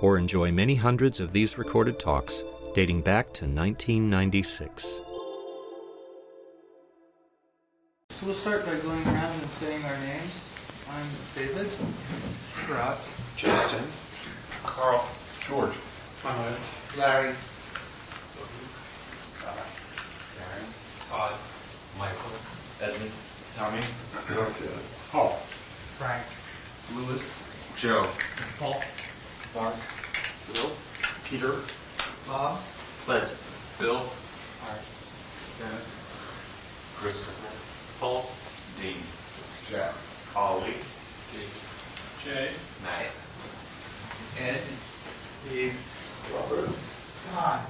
or enjoy many hundreds of these recorded talks dating back to 1996. So we'll start by going around and saying our names. I'm David. Rot. Justin. Carl. George. Larry. Scott. Darren. Todd. Michael. Edmund. Tommy. Paul. Frank. Lewis. Joe. Paul. Mark. Will. Peter. Bob. Clint. Bill. Art. Dennis. Christopher. Paul. Dean. Jack. Ollie. David. Jay. Max. Ed. Steve. Robert. Todd.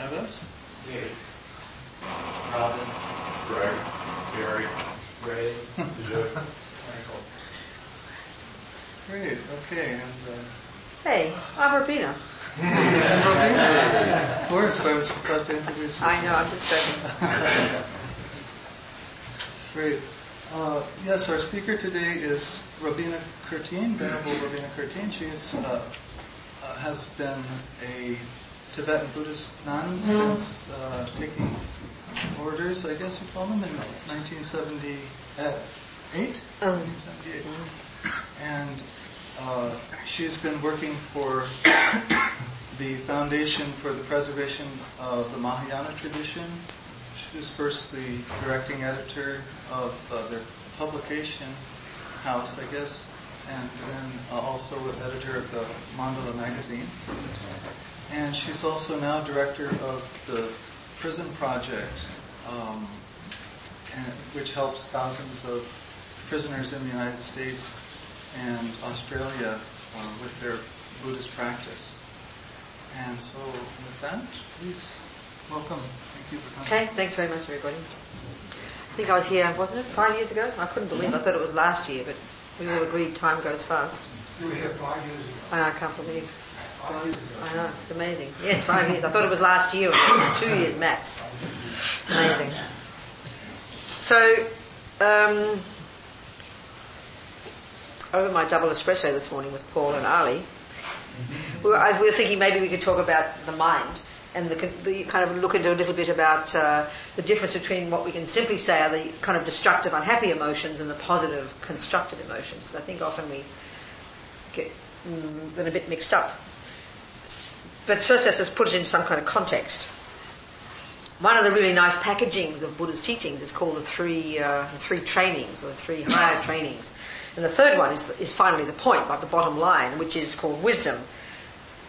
Others? Gary. Robin. Greg. Barry. Ray. Sujit. Great. Okay. And uh, Hey, I'm Robina. of course, I was about to introduce you. I know, I'm just joking. Great. Uh, yes, our speaker today is Robina Courtin, Venerable Robina Courtin. She is, uh, uh, has been a Tibetan Buddhist nun since uh, taking orders, I guess you call them, in 1978. Um, 1978. And uh, she's been working for the Foundation for the Preservation of the Mahayana Tradition. She was first the directing editor of uh, their publication house, I guess, and then uh, also editor of the Mandala magazine. And she's also now director of the Prison Project, um, and, which helps thousands of prisoners in the United States and Australia uh, with their Buddhist practice. And so, with that, please welcome. Thank you for coming. Okay, thanks very much, everybody. I think I was here, wasn't it, five years ago? I couldn't believe, I thought it was last year, but we all agreed time goes fast. You were here five years ago. I know, I can't believe. Five years ago. I know, it's amazing. Yes, five years. I thought it was last year, or two years max. Amazing. So, um, over my double espresso this morning with Paul and Ali, we were, I, we were thinking maybe we could talk about the mind and the, the kind of look into a little bit about uh, the difference between what we can simply say are the kind of destructive, unhappy emotions and the positive, constructive emotions. Because I think often we get mm, a bit mixed up. But first, let's just put it in some kind of context. One of the really nice packagings of Buddha's teachings is called the three, uh, the three trainings or the three higher trainings. And the third one is, is finally the point, like the bottom line, which is called wisdom.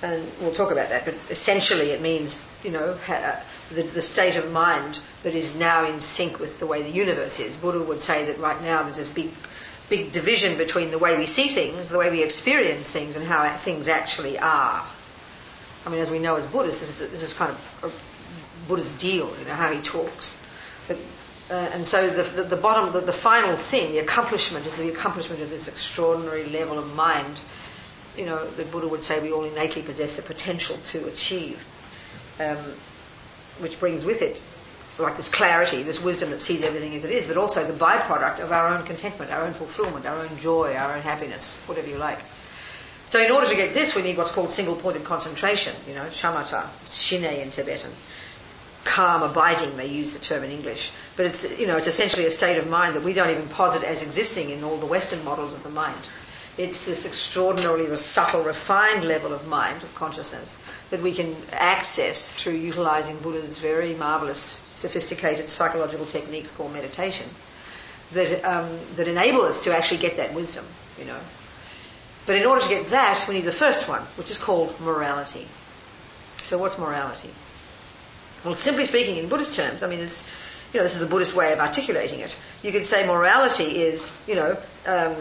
And we'll talk about that, but essentially it means, you know, ha- uh, the, the state of mind that is now in sync with the way the universe is. Buddha would say that right now there's this big, big division between the way we see things, the way we experience things, and how things actually are. I mean, as we know as Buddhists, this is, this is kind of Buddha's deal, you know, how he talks. Uh, and so the, the, the bottom, the, the final thing, the accomplishment, is the accomplishment of this extraordinary level of mind. You know, the Buddha would say we all innately possess the potential to achieve, um, which brings with it like this clarity, this wisdom that sees everything as it is, but also the byproduct of our own contentment, our own fulfillment, our own joy, our own happiness, whatever you like. So in order to get this, we need what's called single-pointed concentration, you know, shamatha, shine in Tibetan. Calm abiding, they use the term in English. But it's, you know, it's essentially a state of mind that we don't even posit as existing in all the Western models of the mind. It's this extraordinarily subtle, refined level of mind, of consciousness, that we can access through utilizing Buddha's very marvelous, sophisticated psychological techniques called meditation, that, um, that enable us to actually get that wisdom, you know. But in order to get that, we need the first one, which is called morality. So what's morality? Well, simply speaking, in Buddhist terms, I mean, it's, you know, this is a Buddhist way of articulating it. You could say morality is, you know, um,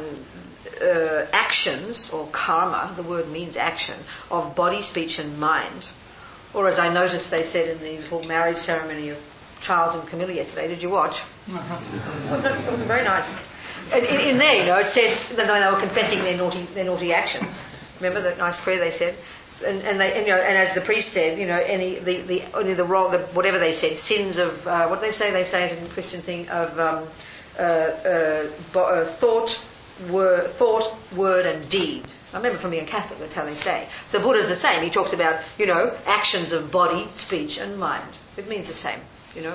uh, actions or karma, the word means action, of body, speech, and mind. Or as I noticed they said in the little marriage ceremony of Charles and Camilla yesterday, did you watch? It, wasn't it? It was very nice. And in, in there, you know, it said that they were confessing their naughty, their naughty actions. Remember that nice prayer they said? And, and they, and, you know, and as the priest said, you know, any the the only the the, whatever they said, sins of uh, what do they say? They say it in Christian thing of um, uh, uh, uh, thought, word, thought, word, and deed. I remember from being Catholic, that's how they say. So Buddha's the same. He talks about, you know, actions of body, speech, and mind. It means the same, you know.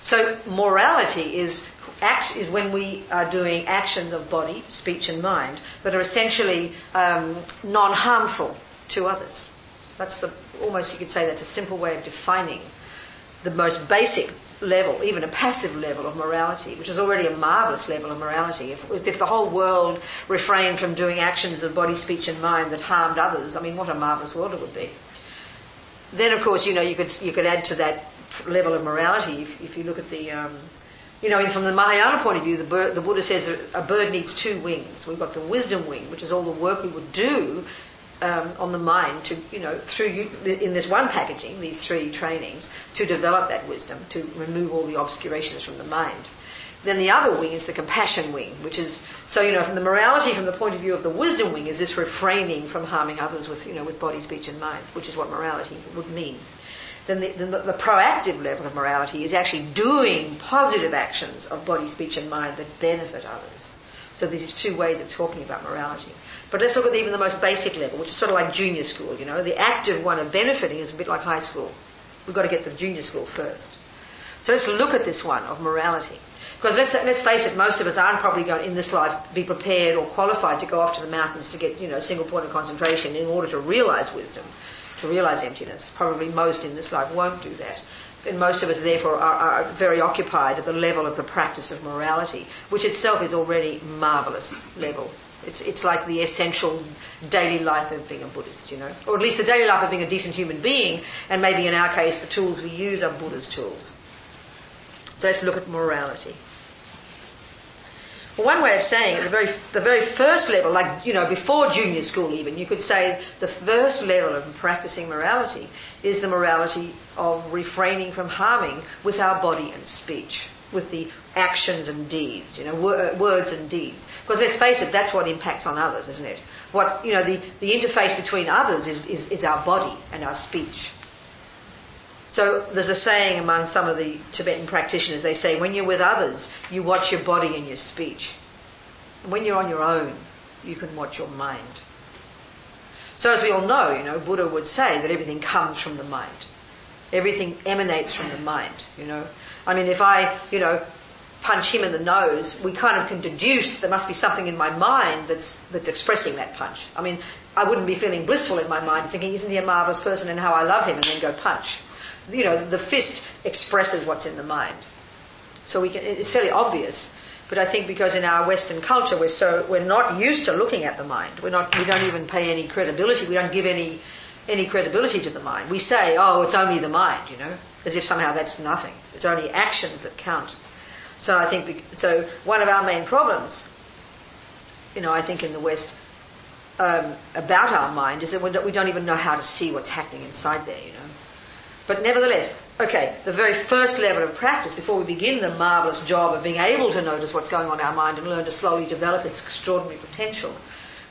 So morality is act, is when we are doing actions of body, speech, and mind that are essentially um, non-harmful to others. That's the almost you could say that's a simple way of defining the most basic level, even a passive level of morality, which is already a marvelous level of morality. If, if, if the whole world refrained from doing actions of body, speech, and mind that harmed others, I mean, what a marvelous world it would be. Then, of course, you know, you could you could add to that level of morality if, if you look at the, um, you know, from the Mahayana point of view, the, bird, the Buddha says a bird needs two wings. We've got the wisdom wing, which is all the work we would do um, on the mind to, you know, through you, in this one packaging, these three trainings, to develop that wisdom, to remove all the obscurations from the mind. Then the other wing is the compassion wing, which is so you know from the morality, from the point of view of the wisdom wing, is this refraining from harming others with you know with body, speech, and mind, which is what morality would mean. Then the, the, the proactive level of morality is actually doing positive actions of body, speech, and mind that benefit others. So these two ways of talking about morality. But let's look at even the most basic level, which is sort of like junior school, you know. The active one of benefiting is a bit like high school. We've got to get the junior school first. So let's look at this one of morality. Because let's, let's face it, most of us aren't probably going in this life be prepared or qualified to go off to the mountains to get, you know, single point of concentration in order to realize wisdom, to realize emptiness. Probably most in this life won't do that. And most of us, therefore, are, are very occupied at the level of the practice of morality, which itself is already marvelous level. It's, it's like the essential daily life of being a Buddhist, you know, or at least the daily life of being a decent human being, and maybe in our case, the tools we use are Buddha's tools. So let's look at morality. Well, one way of saying it, the very, the very first level, like, you know, before junior school even, you could say the first level of practicing morality is the morality of refraining from harming with our body and speech, with the actions and deeds, you know, wor- uh, words and deeds. Because let's face it, that's what impacts on others, isn't it? What, you know, the, the interface between others is, is, is our body and our speech. So there's a saying among some of the Tibetan practitioners, they say, when you're with others, you watch your body and your speech. When you're on your own, you can watch your mind. So as we all know, you know, Buddha would say that everything comes from the mind. Everything emanates from the mind, you know. I mean, if I, you know, punch him in the nose, we kind of can deduce there must be something in my mind that's that's expressing that punch. I mean, I wouldn't be feeling blissful in my mind, thinking, "Isn't he a marvelous person?" and how I love him, and then go punch you know, the fist expresses what's in the mind. So we can, it's fairly obvious. But I think because in our Western culture we're so we're not used to looking at the mind. We're not we don't even pay any credibility. We don't give any any credibility to the mind. We say, oh, it's only the mind, you know, as if somehow that's nothing. It's only actions that count. So I think so. One of our main problems, you know, I think in the West um, about our mind is that we don't even know how to see what's happening inside there, you know. But nevertheless, okay, the very first level of practice before we begin the marvelous job of being able to notice what's going on in our mind and learn to slowly develop its extraordinary potential,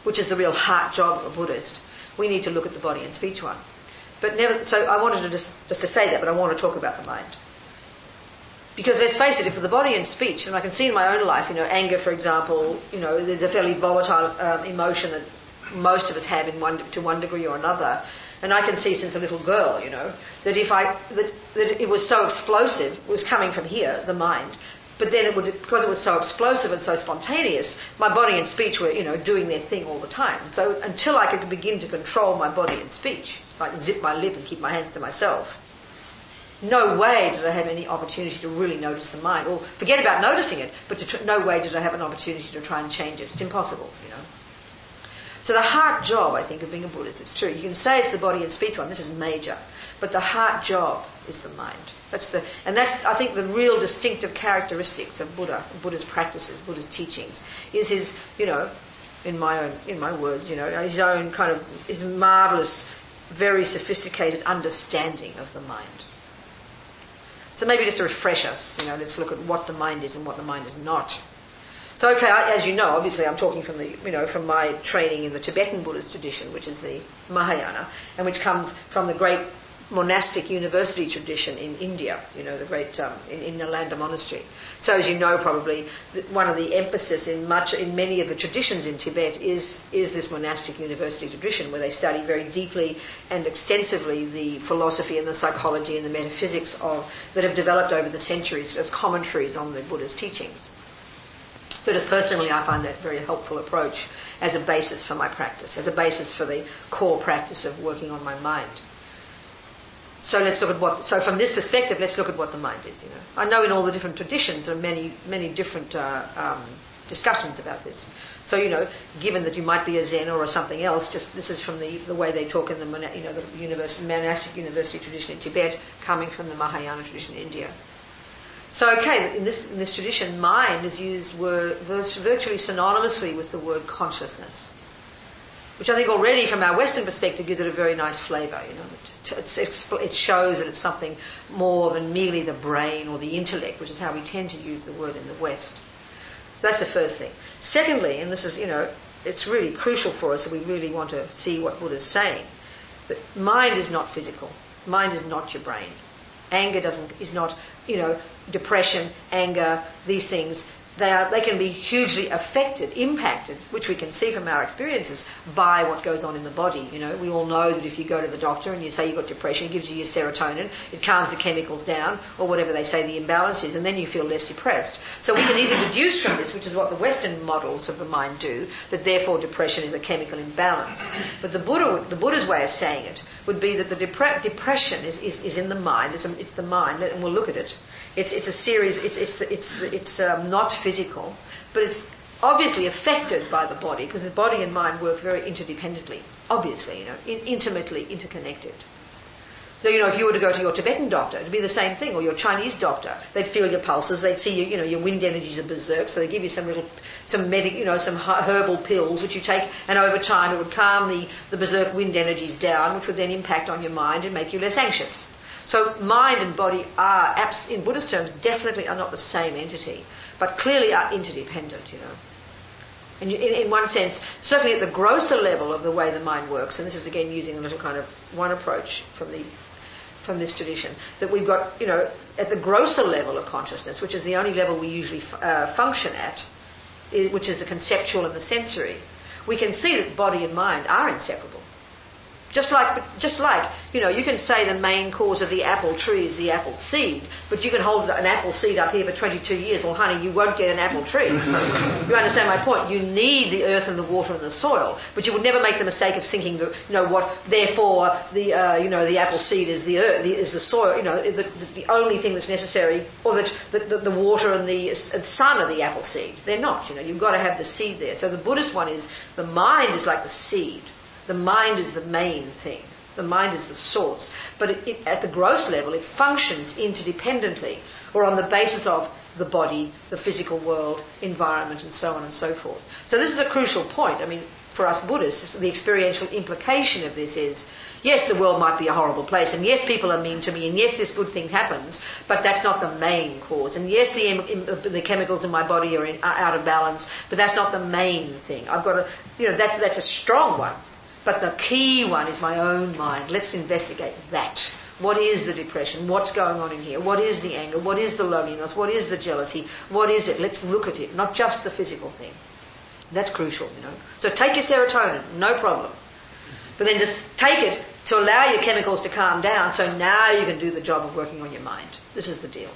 which is the real heart job of a Buddhist, we need to look at the body and speech one. But never, so I wanted to just, just to say that, but I want to talk about the mind. Because let's face it, if the body and speech, and I can see in my own life, you know, anger, for example, you know, there's a fairly volatile um, emotion that most of us have in one, to one degree or another. And I can see since a little girl, you know, that if I that, that it was so explosive, it was coming from here, the mind. But then it would because it was so explosive and so spontaneous, my body and speech were, you know, doing their thing all the time. So until I could begin to control my body and speech, like zip my lip and keep my hands to myself, no way did I have any opportunity to really notice the mind. Or forget about noticing it, but tr- no way did I have an opportunity to try and change it. It's impossible, you know. So the heart job, I think, of being a Buddhist is true. You can say it's the body and speech one. This is major, but the heart job is the mind. That's the, and that's I think the real distinctive characteristics of Buddha, Buddha's practices, Buddha's teachings, is his, you know, in my own, in my words, you know, his own kind of his marvelous, very sophisticated understanding of the mind. So maybe just to refresh us, you know, let's look at what the mind is and what the mind is not. So, okay, I, as you know, obviously I'm talking from the, you know, from my training in the Tibetan Buddhist tradition, which is the Mahayana, and which comes from the great monastic university tradition in India, you know, the great, um, in, in Nalanda Monastery. So, as you know, probably one of the emphasis in much, in many of the traditions in Tibet is is this monastic university tradition, where they study very deeply and extensively the philosophy and the psychology and the metaphysics of that have developed over the centuries as commentaries on the Buddha's teachings. So just personally, I find that very helpful approach as a basis for my practice, as a basis for the core practice of working on my mind. So let's look at what. So from this perspective, let's look at what the mind is. You know, I know in all the different traditions there are many, many different uh, um, discussions about this. So you know, given that you might be a Zen or something else, just this is from the, the way they talk in the you know the university, monastic university tradition in Tibet, coming from the Mahayana tradition in India. So, okay, in this, in this tradition, mind is used word, virtually synonymously with the word consciousness, which I think already from our Western perspective gives it a very nice flavour. You know, it, it shows that it's something more than merely the brain or the intellect, which is how we tend to use the word in the West. So that's the first thing. Secondly, and this is, you know, it's really crucial for us if we really want to see what Buddha's saying, that mind is not physical. Mind is not your brain. Anger doesn't is not, you know, depression, anger, these things. They, are, they can be hugely affected, impacted, which we can see from our experiences, by what goes on in the body. You know, we all know that if you go to the doctor and you say you've got depression, it gives you your serotonin, it calms the chemicals down, or whatever they say the imbalance is, and then you feel less depressed. So we can easily deduce from this, which is what the Western models of the mind do, that therefore depression is a chemical imbalance. But the Buddha, the Buddha's way of saying it would be that the depre- depression is, is, is in the mind, it's, a, it's the mind, and we'll look at it. It's, it's a series, it's, it's, it's, it's um, not physical, but it's obviously affected by the body because the body and mind work very interdependently, obviously, you know, in, intimately interconnected. So, you know, if you were to go to your Tibetan doctor, it'd be the same thing, or your Chinese doctor. They'd feel your pulses, they'd see you, you know, your wind energies are berserk, so they give you some little, some medic, you know, some herbal pills which you take, and over time it would calm the, the berserk wind energies down, which would then impact on your mind and make you less anxious. So mind and body are, in Buddhist terms, definitely are not the same entity, but clearly are interdependent, you know. And in, in one sense, certainly at the grosser level of the way the mind works, and this is again using a little kind of one approach from the from this tradition, that we've got, you know, at the grosser level of consciousness, which is the only level we usually uh, function at, is, which is the conceptual and the sensory, we can see that body and mind are inseparable. Just like, just like, you know, you can say the main cause of the apple tree is the apple seed, but you can hold an apple seed up here for 22 years. Well, honey, you won't get an apple tree. you understand my point? You need the earth and the water and the soil, but you would never make the mistake of thinking that, you know, what, therefore, the, uh, you know, the apple seed is the earth, the, is the soil, you know, the, the, only thing that's necessary, or that the, the, the water and the sun are the apple seed. They're not, you know, you've got to have the seed there. So the Buddhist one is the mind is like the seed. The mind is the main thing. The mind is the source. But it, it, at the gross level, it functions interdependently or on the basis of the body, the physical world, environment, and so on and so forth. So this is a crucial point. I mean, for us Buddhists, the experiential implication of this is yes, the world might be a horrible place, and yes, people are mean to me, and yes, this good thing happens, but that's not the main cause. And yes, the, uh, the chemicals in my body are, in, are out of balance, but that's not the main thing. I've got to, you know, that's, that's a strong one. But the key one is my own mind. Let's investigate that. What is the depression? What's going on in here? What is the anger? What is the loneliness? What is the jealousy? What is it? Let's look at it, not just the physical thing. That's crucial, you know. So take your serotonin, no problem. But then just take it to allow your chemicals to calm down so now you can do the job of working on your mind. This is the deal.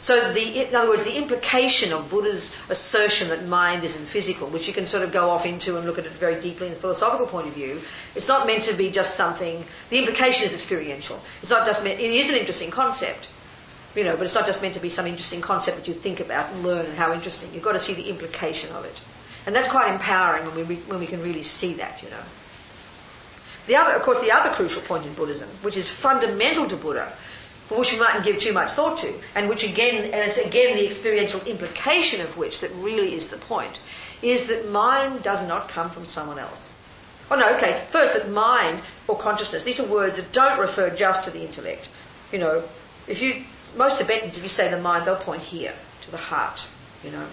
So, the, in other words, the implication of Buddha's assertion that mind isn't physical, which you can sort of go off into and look at it very deeply in the philosophical point of view, it's not meant to be just something. The implication is experiential. It's not just meant. It is an interesting concept, you know, but it's not just meant to be some interesting concept that you think about and learn and how interesting. You've got to see the implication of it. And that's quite empowering when we, re- when we can really see that, you know. The other, of course, the other crucial point in Buddhism, which is fundamental to Buddha, for which we mightn't give too much thought to, and which again, and it's again the experiential implication of which that really is the point, is that mind does not come from someone else. Oh no, okay. First, that mind or consciousness. These are words that don't refer just to the intellect. You know, if you most Tibetans, if you say the mind, they'll point here to the heart. You know.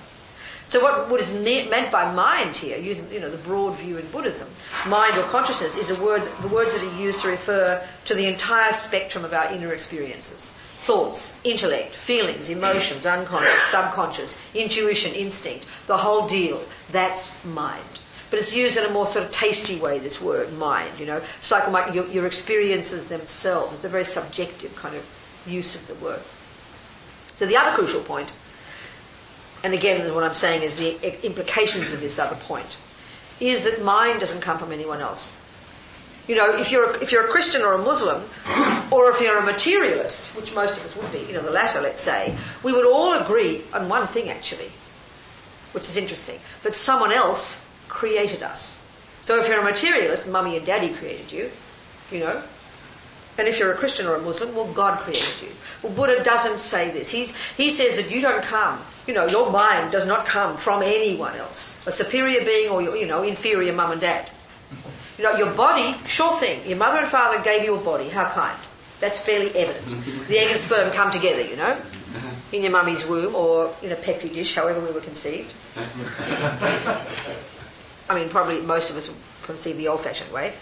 So what, what is me- meant by mind here, using you know the broad view in Buddhism, mind or consciousness is a word. The words that are used to refer to the entire spectrum of our inner experiences: thoughts, intellect, feelings, emotions, unconscious, subconscious, intuition, instinct, the whole deal. That's mind. But it's used in a more sort of tasty way, this word, mind, you know. Like your, your experiences themselves. It's a very subjective kind of use of the word. So the other crucial point, and again what I'm saying is the implications of this other point, is that mind doesn't come from anyone else. You know, if you're a, if you're a Christian or a Muslim, or if you're a materialist, which most of us would be, you know, the latter, let's say, we would all agree on one thing actually, which is interesting, that someone else created us. So if you're a materialist, mummy and daddy created you, you know. And if you're a Christian or a Muslim, well, God created you. Well, Buddha doesn't say this. He's, he says that you don't come, you know, your mind does not come from anyone else, a superior being or, your, you know, inferior mum and dad. You know, your body, sure thing. Your mother and father gave you a body. How kind. That's fairly evident. The egg and sperm come together, you know, in your mummy's womb or in a petri dish, however we were conceived. I mean, probably most of us conceive the old-fashioned way.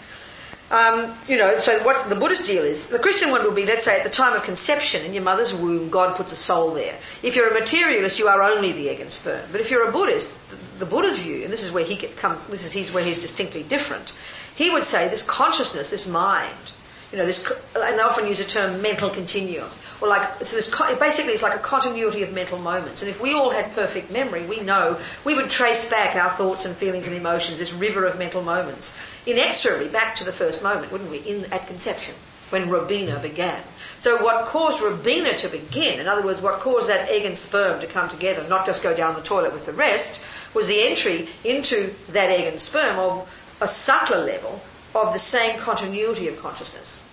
Um, you know, so what the Buddhist deal is, the Christian one would be, let's say, at the time of conception in your mother's womb, God puts a soul there. If you're a materialist, you are only the egg and sperm. But if you're a Buddhist, the, the Buddha's view, and this is where he comes, this is he's, where he's distinctly different, he would say this consciousness, this mind, you know, this, and they often use the term mental continuum. Or like, so this, basically it's like a continuity of mental moments. And if we all had perfect memory, we know we would trace back our thoughts and feelings and emotions, this river of mental moments, inexorably back to the first moment, wouldn't we, in, at conception, when Robina began. So what caused Robina to begin, in other words, what caused that egg and sperm to come together, not just go down the toilet with the rest, was the entry into that egg and sperm of a subtler level of the same continuity of consciousness.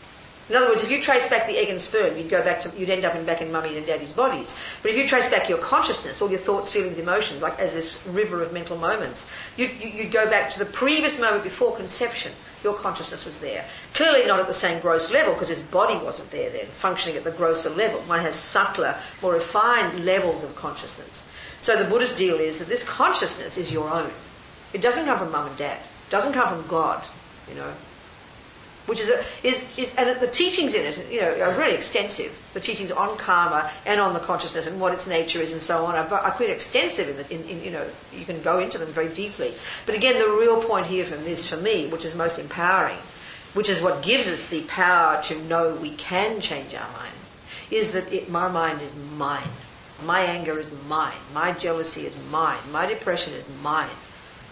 In other words, if you trace back the egg and sperm, you'd go back to, you'd end up in back in mummy's and daddy's bodies. But if you trace back your consciousness, all your thoughts, feelings, emotions, like as this river of mental moments, you'd, you'd go back to the previous moment before conception. Your consciousness was there. Clearly not at the same gross level because his body wasn't there then, functioning at the grosser level. One has subtler, more refined levels of consciousness. So the Buddhist deal is that this consciousness is your own. It doesn't come from mum and dad. It doesn't come from God, you know which is, a, is, is, and the teachings in it, you know, are really extensive. The teachings on karma and on the consciousness and what its nature is and so on are, are quite extensive. In, the, in, in, you know, you can go into them very deeply. But again, the real point here from this, for me, which is most empowering, which is what gives us the power to know we can change our minds, is that it, my mind is mine. My anger is mine. My jealousy is mine. My depression is mine.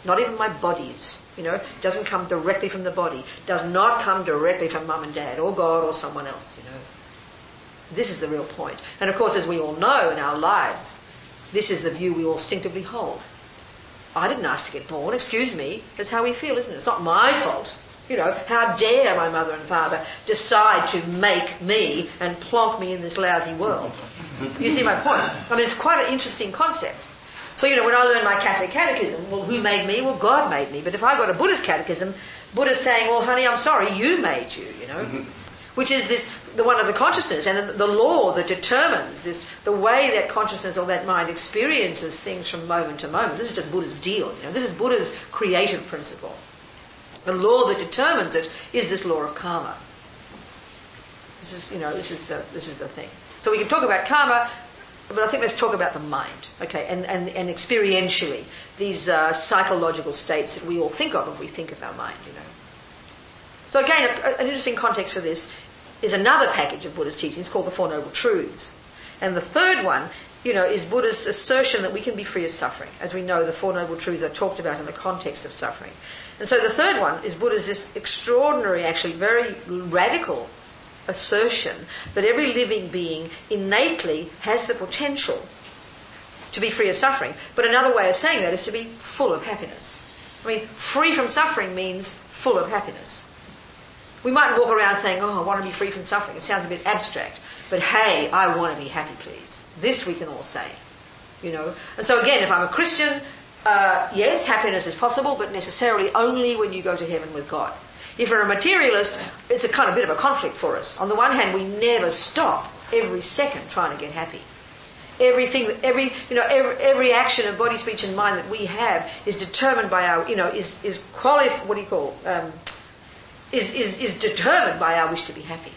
Not even my body's. You know, doesn't come directly from the body. Does not come directly from mum and dad or God or someone else. You know, this is the real point. And of course, as we all know in our lives, this is the view we all instinctively hold. I didn't ask to get born. Excuse me. That's how we feel, isn't it? It's not my fault. You know, how dare my mother and father decide to make me and plonk me in this lousy world? You see my point? I mean, it's quite an interesting concept. So, you know, when I learned my Catholic catechism, well, who made me? Well, God made me. But if I got a Buddhist catechism, Buddha's saying, well, honey, I'm sorry, you made you, you know. Mm-hmm. Which is this, the one of the consciousness and the, the law that determines this, the way that consciousness or that mind experiences things from moment to moment. This is just Buddha's deal, you know. This is Buddha's creative principle. The law that determines it is this law of karma. This is, you know, this is the, this is the thing. So we can talk about karma, but I think let's talk about the mind, okay, and, and, and experientially, these uh, psychological states that we all think of when we think of our mind, you know. So again, a, an interesting context for this is another package of Buddha's teachings called the Four Noble Truths. And the third one, you know, is Buddha's assertion that we can be free of suffering. As we know, the Four Noble Truths are talked about in the context of suffering. And so the third one is Buddha's this extraordinary, actually very radical assertion that every living being innately has the potential to be free of suffering. But another way of saying that is to be full of happiness. I mean, free from suffering means full of happiness. We might walk around saying, oh, I want to be free from suffering. It sounds a bit abstract. But hey, I want to be happy, please. This we can all say. You know? And so again, if I'm a Christian, uh, yes, happiness is possible, but necessarily only when you go to heaven with God. If we're a materialist, it's a kind of bit of a conflict for us. On the one hand, we never stop every second trying to get happy. Everything, every you know, every, every action of body, speech, and mind that we have is determined by our, you know, is is qualif- What do you call? Um, is, is is determined by our wish to be happy.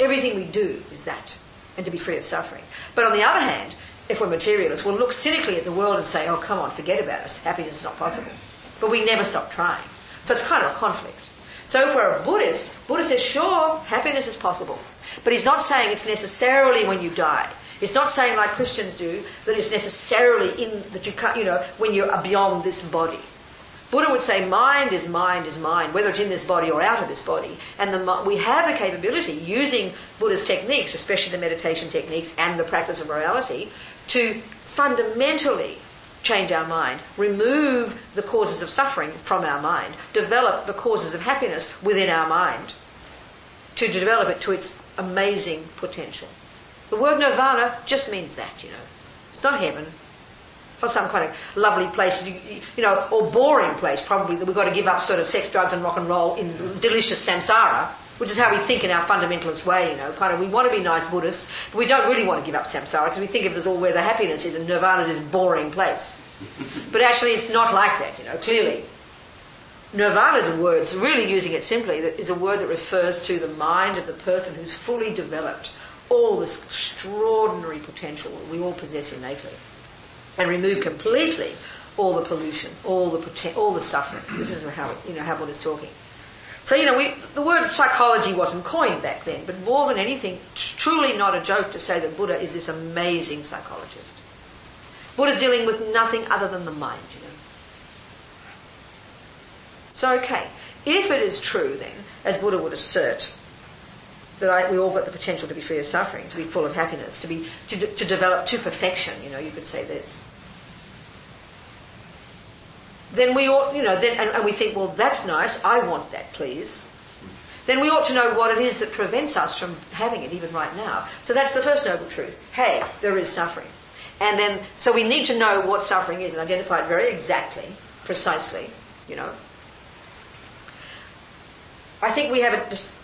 Everything we do is that, and to be free of suffering. But on the other hand, if we're materialists, we'll look cynically at the world and say, "Oh, come on, forget about it. Happiness is not possible." But we never stop trying. So it's kind of a conflict. So we're a Buddhist, Buddha says, sure, happiness is possible. But he's not saying it's necessarily when you die. He's not saying, like Christians do, that it's necessarily in that you can't, you know, when you're beyond this body. Buddha would say, mind is mind is mind, whether it's in this body or out of this body. And the, we have the capability, using Buddha's techniques, especially the meditation techniques and the practice of morality, to fundamentally change our mind, remove the causes of suffering from our mind, develop the causes of happiness within our mind, to develop it to its amazing potential. The word nirvana just means that, you know. It's not heaven. It's not some kind of lovely place, you know, or boring place, probably, that we've got to give up sort of sex, drugs, and rock and roll in delicious samsara, which is how we think in our fundamentalist way, you know. Kind of, we want to be nice Buddhists, but we don't really want to give up samsara because we think of it as all where the happiness is, and nirvana is this boring place. But actually, it's not like that, you know, clearly. Nirvana is a word, it's really using it simply, that is a word that refers to the mind of the person who's fully developed all this extraordinary potential that we all possess innately and remove completely all the pollution, all the all the suffering. This is how you know how Buddha's talking. So you know, we, the word psychology wasn't coined back then, but more than anything, t- truly not a joke to say that Buddha is this amazing psychologist. Buddha's dealing with nothing other than the mind, you know. So okay, if it is true then, as Buddha would assert, that I, we all got the potential to be free of suffering, to be full of happiness, to be to, to develop to perfection. You know, you could say this. Then we ought, you know, then and, and we think, well, that's nice. I want that, please. Then we ought to know what it is that prevents us from having it even right now. So that's the first noble truth. Hey, there is suffering. And then, so we need to know what suffering is and identify it very exactly, precisely, you know. I think we have just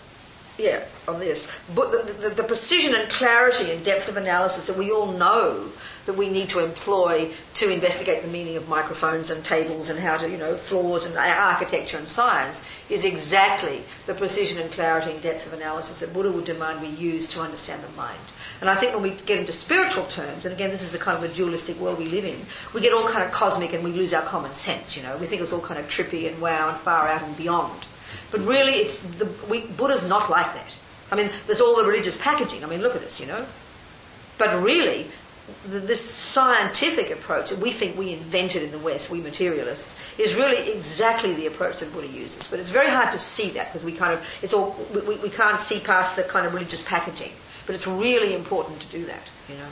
yeah, on this. But the, the, the, precision and clarity and depth of analysis that we all know that we need to employ to investigate the meaning of microphones and tables and how to, you know, floors and architecture and science is exactly the precision and clarity and depth of analysis that Buddha would demand we use to understand the mind. And I think when we get into spiritual terms, and again, this is the kind of a dualistic world we live in, we get all kind of cosmic and we lose our common sense, you know. We think it's all kind of trippy and wow and far out and beyond. But really, it's the, we, Buddha's not like that. I mean, there's all the religious packaging. I mean, look at us, you know. But really, the, this scientific approach that we think we invented in the West, we materialists, is really exactly the approach that Buddha uses. But it's very hard to see that because we kind of, it's all, we, we can't see past the kind of religious packaging. But it's really important to do that, you know.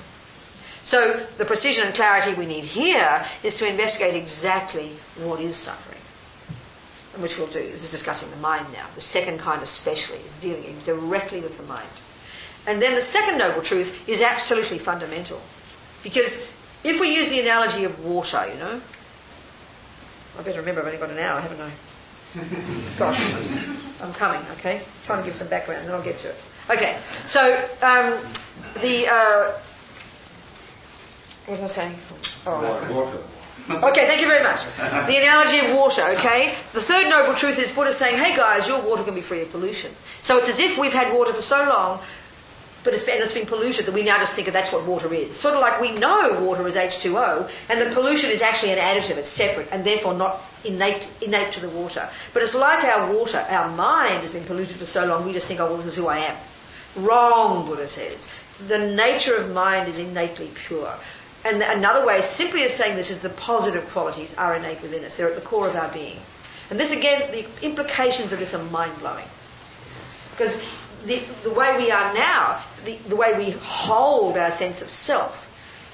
So the precision and clarity we need here is to investigate exactly what is suffering which we'll do, this is discussing the mind now. The second kind, especially, is dealing directly with the mind. And then the second noble truth is absolutely fundamental. Because if we use the analogy of water, you know, I better remember I've only got an hour, haven't I? Gosh, I'm coming, okay? I'm trying to give some background, and then I'll get to it. Okay, so um, the. Uh, what was I saying? Oh, Water. Okay, thank you very much. The analogy of water, okay? The third noble truth is Buddha saying, hey guys, your water can be free of pollution. So it's as if we've had water for so long, but it's, and it's been polluted that we now just think that that's what water is. It's Sort of like we know water is H2O, and the pollution is actually an additive, it's separate, and therefore not innate, innate to the water. But it's like our water, our mind has been polluted for so long, we just think, oh, well, this is who I am. Wrong, Buddha says. The nature of mind is innately pure. And another way simply of saying this is the positive qualities are innate within us. They're at the core of our being. And this again, the implications of this are mind blowing. Because the, the way we are now, the, the way we hold our sense of self,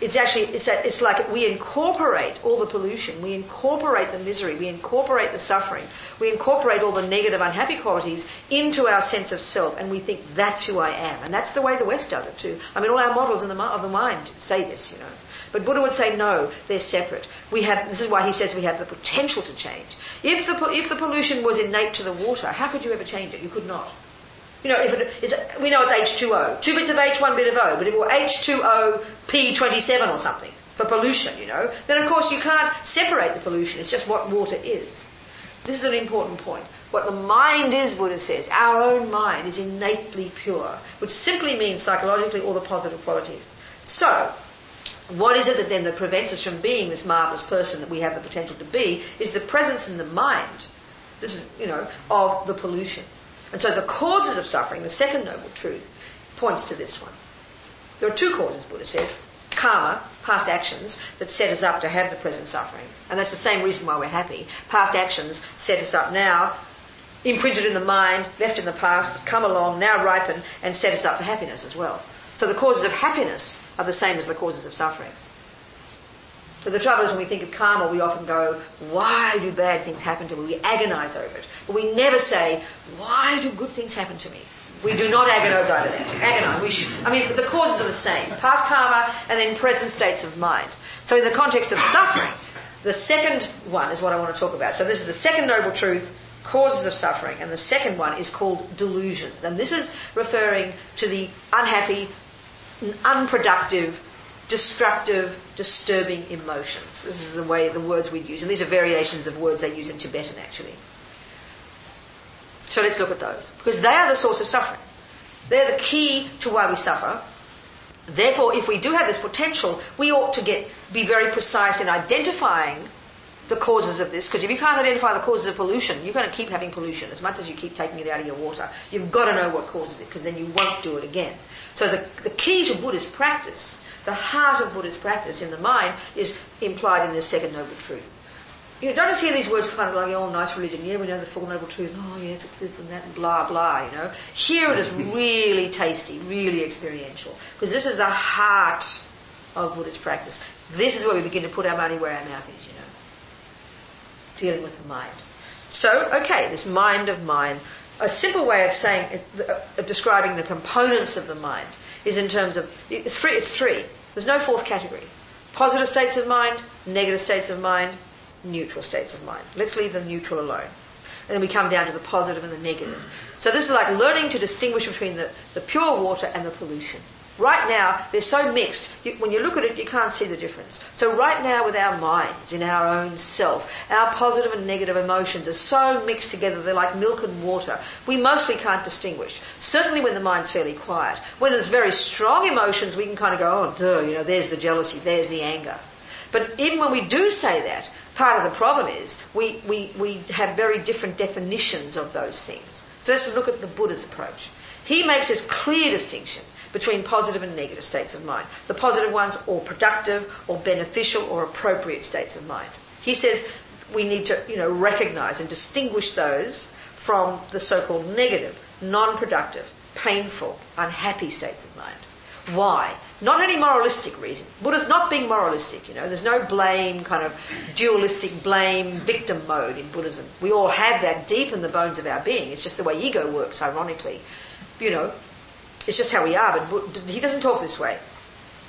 it's actually it's, a, it's like we incorporate all the pollution, we incorporate the misery, we incorporate the suffering, we incorporate all the negative, unhappy qualities into our sense of self, and we think that's who I am, and that's the way the West does it too. I mean, all our models the, of the mind say this, you know. But Buddha would say no, they're separate. We have this is why he says we have the potential to change. If the if the pollution was innate to the water, how could you ever change it? You could not. You know, if it, it's, we know it's H2O, two bits of H, one bit of O, but if it were H2O P27 or something for pollution, you know, then of course you can't separate the pollution. It's just what water is. This is an important point. What the mind is, Buddha says, our own mind is innately pure, which simply means psychologically all the positive qualities. So, what is it that then that prevents us from being this marvelous person that we have the potential to be is the presence in the mind, this is, you know, of the pollution. And so the causes of suffering, the second noble truth, points to this one. There are two causes, Buddha says. Karma, past actions, that set us up to have the present suffering. And that's the same reason why we're happy. Past actions set us up now, imprinted in the mind, left in the past, come along, now ripen, and set us up for happiness as well. So the causes of happiness are the same as the causes of suffering. But the trouble is when we think of karma, we often go, why do bad things happen to me? We agonize over it. But we never say, why do good things happen to me? We do not agonize over that. Agonize. We should, I mean, the causes are the same. Past karma and then present states of mind. So in the context of suffering, the second one is what I want to talk about. So this is the second noble truth, causes of suffering. And the second one is called delusions. And this is referring to the unhappy, unproductive, destructive, disturbing emotions. This is the way the words we use, and these are variations of words they use in Tibetan actually. So let's look at those because they are the source of suffering. They're the key to why we suffer. Therefore, if we do have this potential, we ought to get be very precise in identifying the causes of this, because if you can't identify the causes of pollution, you're going to keep having pollution as much as you keep taking it out of your water. You've got to know what causes it, because then you won't do it again. So the, the key to Buddhist practice the heart of Buddhist practice in the mind is implied in this second noble truth. You don't just hear these words kind of like, oh, nice religion. Yeah, we know the four noble truths. Oh, yes, it's this and that, and blah, blah, you know. Here it is really tasty, really experiential. Because this is the heart of Buddhist practice. This is where we begin to put our money where our mouth is, you know. Dealing with the mind. So, okay, this mind of mine. A simple way of saying, uh, of describing the components of the mind is in terms of it's three. It's three. There's no fourth category. Positive states of mind, negative states of mind, neutral states of mind. Let's leave the neutral alone. And then we come down to the positive and the negative. So this is like learning to distinguish between the, the pure water and the pollution. Right now, they're so mixed. You, when you look at it, you can't see the difference. So right now, with our minds, in our own self, our positive and negative emotions are so mixed together, they're like milk and water. We mostly can't distinguish. Certainly when the mind's fairly quiet. When there's very strong emotions, we can kind of go, oh, duh, you know, there's the jealousy, there's the anger. But even when we do say that, part of the problem is we, we, we have very different definitions of those things. So let's look at the Buddha's approach. He makes this clear distinction between positive and negative states of mind. The positive ones, or productive, or beneficial, or appropriate states of mind. He says we need to, you know, recognize and distinguish those from the so-called negative, non-productive, painful, unhappy states of mind. Why? Not any moralistic reason. Buddha's not being moralistic, you know. There's no blame, kind of dualistic blame, victim mode in Buddhism. We all have that deep in the bones of our being. It's just the way ego works, ironically you know, it's just how we are, but he doesn't talk this way.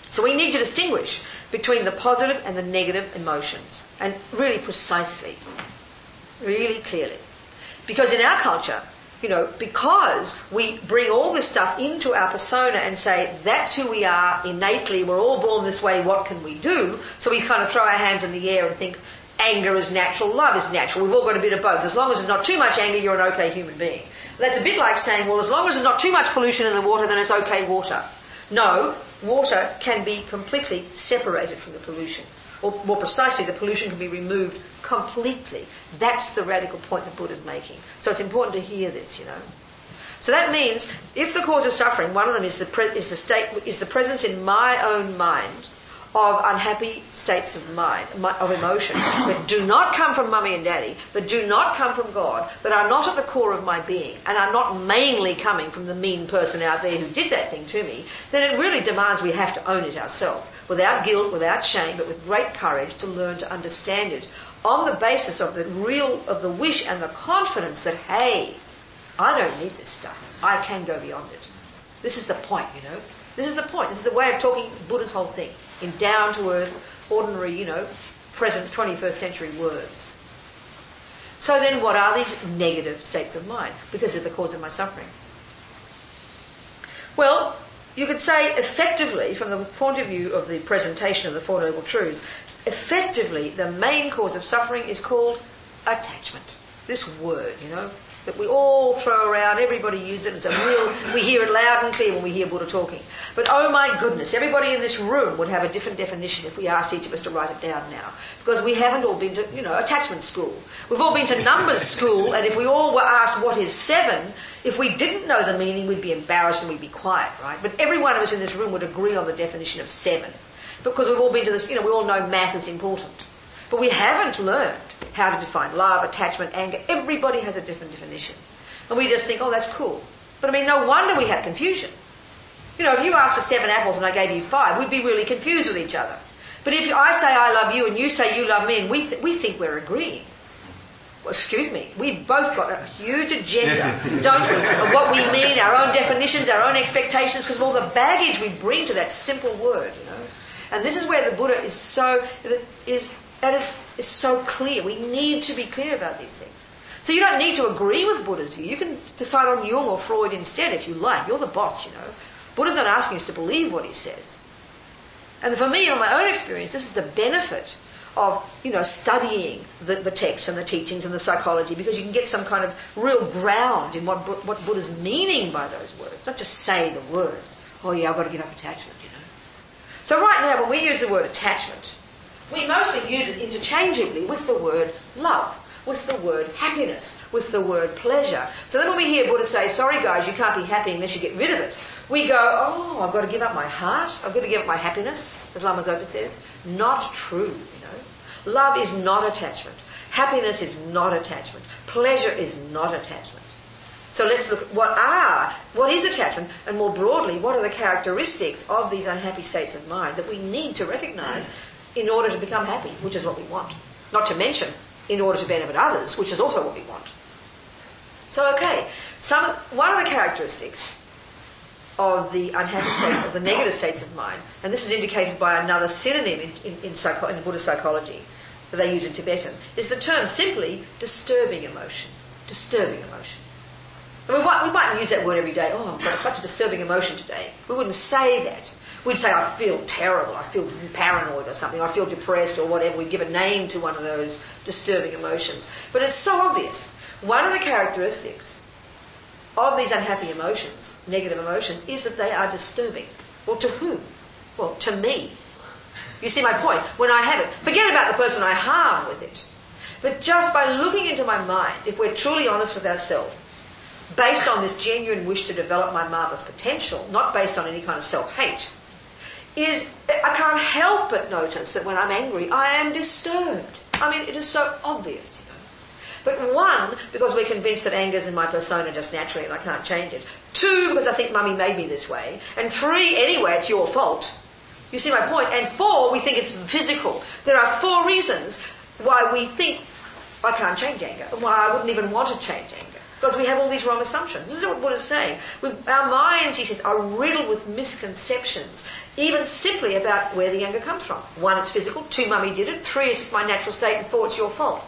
So we need to distinguish between the positive and the negative emotions, and really precisely, really clearly. Because in our culture, you know, because we bring all this stuff into our persona and say, that's who we are innately, we're all born this way, what can we do? So we kind of throw our hands in the air and think, anger is natural, love is natural, we've all got a bit of both. As long as there's not too much anger, you're an okay human being. That's a bit like saying, well, as long as there's not too much pollution in the water, then it's okay water. No, water can be completely separated from the pollution. Or more precisely, the pollution can be removed completely. That's the radical point that Buddha's making. So it's important to hear this, you know. So that means if the cause of suffering, one of them is the, pre- is the state, is the presence in my own mind of unhappy states of mind, of emotions that do not come from mummy and daddy, that do not come from God, that are not at the core of my being, and are not mainly coming from the mean person out there who did that thing to me, then it really demands we have to own it ourselves, without guilt, without shame, but with great courage to learn to understand it on the basis of the real, of the wish and the confidence that, hey, I don't need this stuff. I can go beyond it. This is the point, you know. This is the point. This is the way of talking Buddha's whole thing in down to earth, ordinary, you know, present 21st century words. So then, what are these negative states of mind? Because they're the cause of my suffering. Well, you could say effectively, from the point of view of the presentation of the Four Noble Truths, effectively the main cause of suffering is called attachment. This word, you know, that we all throw around. Everybody uses it. It's a real. We hear it loud and clear when we hear Buddha talking. But oh my goodness, everybody in this room would have a different definition if we asked each of us to write it down now, because we haven't all been to you know attachment school. We've all been to numbers school, and if we all were asked what is seven, if we didn't know the meaning, we'd be embarrassed and we'd be quiet, right? But every one of us in this room would agree on the definition of seven, because we've all been to this. You know, we all know math is important, but we haven't learned how to define love, attachment, anger. Everybody has a different definition. And we just think, oh, that's cool. But I mean, no wonder we have confusion. You know, if you asked for seven apples and I gave you five, we'd be really confused with each other. But if I say I love you and you say you love me and we, th- we think we're agreeing, well, excuse me, we've both got a huge agenda, don't we, of what we mean, our own definitions, our own expectations, because of all the baggage we bring to that simple word, you know. And this is where the Buddha is so, is and it's, it's so clear. We need to be clear about these things. So you don't need to agree with Buddha's view. You can decide on Jung or Freud instead if you like. You're the boss, you know. Buddha's not asking us to believe what he says. And for me, in my own experience, this is the benefit of, you know, studying the, the texts and the teachings and the psychology because you can get some kind of real ground in what, what Buddha's meaning by those words. Not just say the words. Oh yeah, I've got to give up attachment, you know. So right now, when we use the word attachment, we mostly use it interchangeably with the word love, with the word happiness, with the word pleasure. So then when we hear Buddha say, sorry guys, you can't be happy unless you get rid of it, we go, oh, I've got to give up my heart, I've got to give up my happiness, as Lama Zopa says. Not true, you know. Love is not attachment. Happiness is not attachment. Pleasure is not attachment. So let's look at what are, what is attachment, and more broadly, what are the characteristics of these unhappy states of mind that we need to recognize in order to become happy, which is what we want. Not to mention, in order to benefit others, which is also what we want. So, okay, some, one of the characteristics of the unhappy states, of the negative states of mind, and this is indicated by another synonym in, in, in, psycho, in Buddhist psychology that they use in Tibetan, is the term simply disturbing emotion. Disturbing emotion. We, might, we mightn't use that word every day. Oh, I've got such a disturbing emotion today. We wouldn't say that. We'd say, I feel terrible, I feel paranoid or something, I feel depressed or whatever. We'd give a name to one of those disturbing emotions. But it's so obvious. One of the characteristics of these unhappy emotions, negative emotions, is that they are disturbing. Well, to whom? Well, to me. You see my point? When I have it, forget about the person I harm with it. That just by looking into my mind, if we're truly honest with ourselves, based on this genuine wish to develop my marvelous potential, not based on any kind of self hate, is I can't help but notice that when I'm angry, I am disturbed. I mean, it is so obvious, you know. But one, because we're convinced that anger is in my persona just naturally and I can't change it. Two, because I think mummy made me this way. And three, anyway, it's your fault. You see my point? And four, we think it's physical. There are four reasons why we think I can't change anger and why I wouldn't even want to change anger. Because we have all these wrong assumptions. This is what Buddha's saying. our minds, he says, are riddled with misconceptions, even simply about where the anger comes from. One, it's physical. Two, mummy did it. Three, it's my natural state. And four, it's your fault.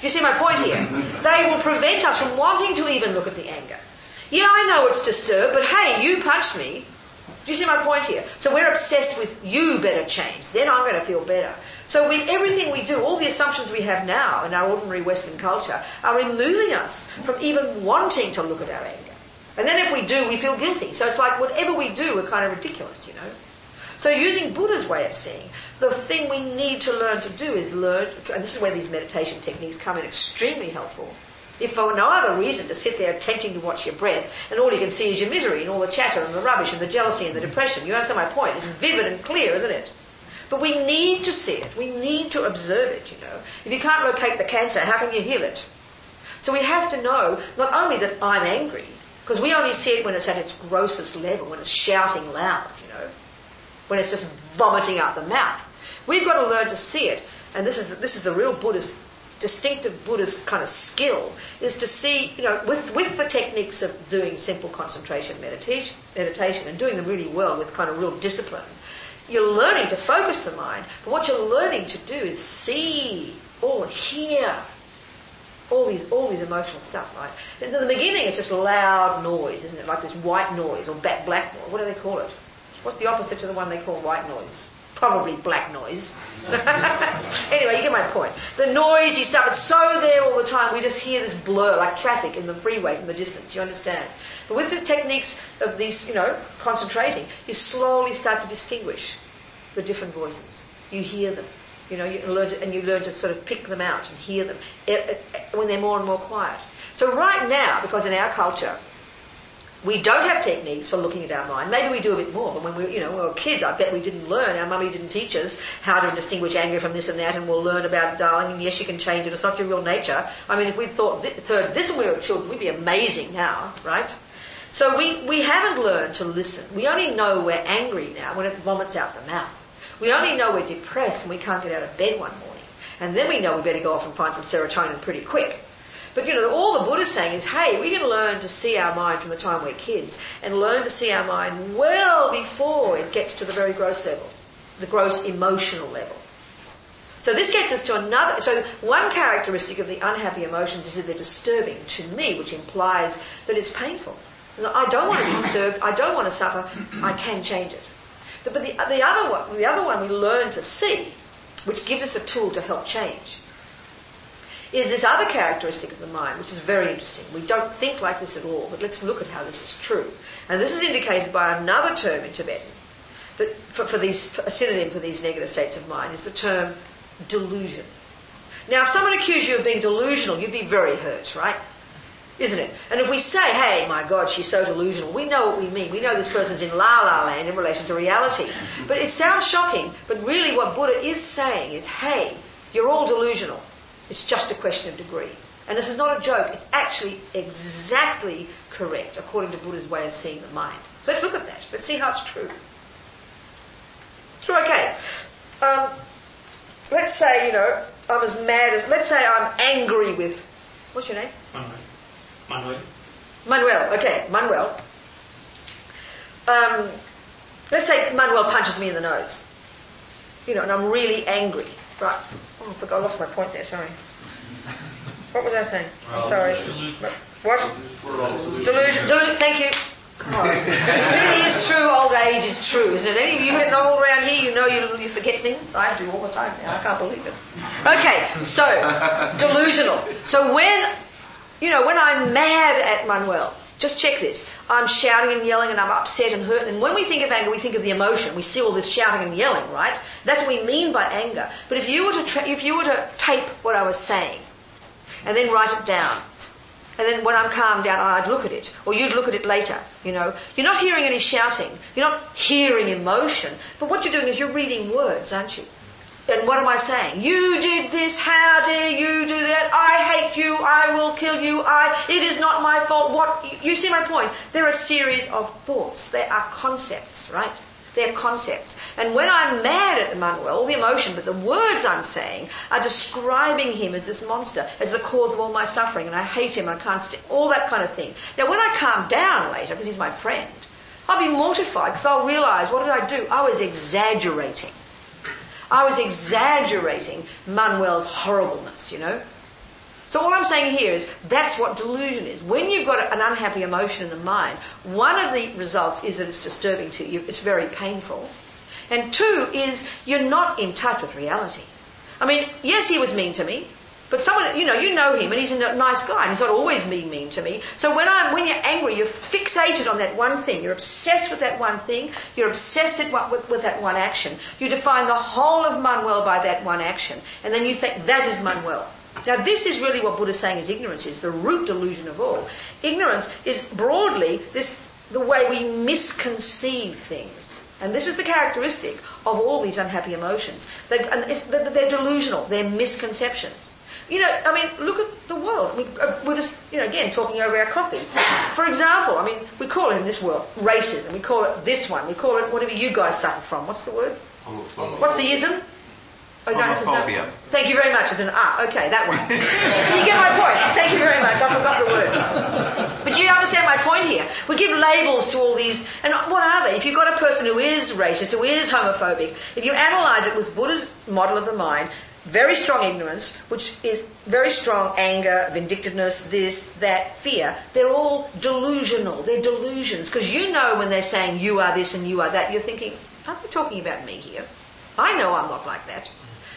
Do you see my point here? they will prevent us from wanting to even look at the anger. Yeah, I know it's disturbed, but hey, you punched me. Do you see my point here? So we're obsessed with you better change. Then I'm going to feel better. So we, everything we do, all the assumptions we have now in our ordinary Western culture, are removing us from even wanting to look at our anger. And then if we do, we feel guilty. So it's like whatever we do, we're kind of ridiculous, you know. So using Buddha's way of seeing, the thing we need to learn to do is learn, and this is where these meditation techniques come in extremely helpful, if for no other reason to sit there attempting to watch your breath and all you can see is your misery and all the chatter and the rubbish and the jealousy and the depression. You understand my point? It's vivid and clear, isn't it? But we need to see it. We need to observe it, you know. If you can't locate the cancer, how can you heal it? So we have to know not only that I'm angry, because we only see it when it's at its grossest level, when it's shouting loud, you know, when it's just vomiting out the mouth. We've got to learn to see it, and this is the, this is the real Buddhist, distinctive Buddhist kind of skill, is to see, you know, with with the techniques of doing simple concentration meditation, meditation, and doing them really well with kind of real discipline. You're learning to focus the mind, but what you're learning to do is see or hear all these all these emotional stuff, right? In the beginning, it's just loud noise, isn't it? Like this white noise or black black noise. What do they call it? What's the opposite to the one they call white noise? Probably black noise. anyway, you get my point. The noisy stuff, it's so there all the time, we just hear this blur like traffic in the freeway from the distance, you understand? But with the techniques of these, you know, concentrating, you slowly start to distinguish the different voices. You hear them. You know, you learn to, and you learn to sort of pick them out and hear them eh, eh, when they're more and more quiet. So right now, because in our culture, we don't have techniques for looking at our mind. Maybe we do a bit more, but when we, you know, we were kids, I bet we didn't learn. Our mummy didn't teach us how to distinguish anger from this and that, and we'll learn about darling. And yes, you can change it. It's not your real nature. I mean, if we'd thought th- heard this when we were children, we'd be amazing now, right? So we, we haven't learned to listen. We only know we're angry now when it vomits out the mouth. We only know we're depressed when we can't get out of bed one morning. And then we know we better go off and find some serotonin pretty quick. But you know, all the Buddha's saying is, hey, we can learn to see our mind from the time we're kids and learn to see our mind well before it gets to the very gross level, the gross emotional level. So this gets us to another. So one characteristic of the unhappy emotions is that they're disturbing to me, which implies that it's painful. I don't want to be disturbed. I don't want to suffer. I can change it. But the, the other one, the other one we learn to see, which gives us a tool to help change, is this other characteristic of the mind, which is very interesting. We don't think like this at all, but let's look at how this is true. And this is indicated by another term in Tibetan that for, for these for a synonym for these negative states of mind is the term delusion. Now, if someone accused you of being delusional, you'd be very hurt, right? Isn't it? And if we say, hey, my God, she's so delusional, we know what we mean. We know this person's in la la land in relation to reality. But it sounds shocking, but really what Buddha is saying is, hey, you're all delusional. It's just a question of degree. And this is not a joke, it's actually exactly correct according to Buddha's way of seeing the mind. So let's look at that. Let's see how it's true. True, okay. Um, let's say, you know, I'm as mad as, let's say I'm angry with, what's your name? Manuel. Manuel. Okay, Manuel. Um, let's say Manuel punches me in the nose. You know, and I'm really angry. Right. Oh, I forgot, I lost my point there, sorry. What was I saying? I'm sorry. What? Delusion. Delusion. Thank you. God. it really is true, old age is true, isn't it? Any of you getting old around here, you know you, you forget things. I do all the time now. I can't believe it. Okay, so, delusional. So when, you know, when I'm mad at Manuel, just check this. I'm shouting and yelling and I'm upset and hurt. And when we think of anger, we think of the emotion. We see all this shouting and yelling, right? That's what we mean by anger. But if you were to tra- if you were to tape what I was saying and then write it down, and then when I'm calmed down, I'd look at it, or you'd look at it later. You know, you're not hearing any shouting. You're not hearing emotion. But what you're doing is you're reading words, aren't you? And what am I saying? You did this. How dare you do that? I hate you. I will kill you. I. It is not my fault. What? You see my point? They're a series of thoughts. They are concepts, right? They're concepts. And when I'm mad at Emmanuel, all the emotion, but the words I'm saying are describing him as this monster, as the cause of all my suffering, and I hate him, I can't stand, all that kind of thing. Now, when I calm down later, because he's my friend, I'll be mortified because I'll realize, what did I do? I was exaggerating. I was exaggerating Manuel's horribleness, you know. So all I'm saying here is that's what delusion is. When you've got an unhappy emotion in the mind, one of the results is that it's disturbing to you. It's very painful. And two is you're not in touch with reality. I mean, yes, he was mean to me, but someone, you know, you know him and he's a nice guy and he's not always mean, mean to me. So when I'm, when you're angry, you're fixated on that one thing. You're obsessed with that one thing. You're obsessed with, with that one action. You define the whole of Manuel by that one action. And then you think, that is Manuel. Now, this is really what Buddha is saying is ignorance is the root delusion of all. Ignorance is broadly this the way we misconceive things And this is the characteristic of all these unhappy emotions. They're they're delusional. They're misconceptions. You know, I mean, look at the world. I mean, uh, we're just, you know, again, talking over our coffee. For example, I mean, we call it in this world racism. We call it this one. We call it whatever you guys suffer from. What's the word? What's the ism? No, Thank you very much. It's an ah. Okay, that one. so you get my point. Thank you very much. I forgot the word. But do you understand my point here. We give labels to all these, and what are they? If you've got a person who is racist, who is homophobic, if you analyse it with Buddha's model of the mind, very strong ignorance, which is very strong anger, vindictiveness, this, that, fear, they're all delusional. They're delusions. Because you know when they're saying you are this and you are that, you're thinking, aren't they talking about me here? I know I'm not like that.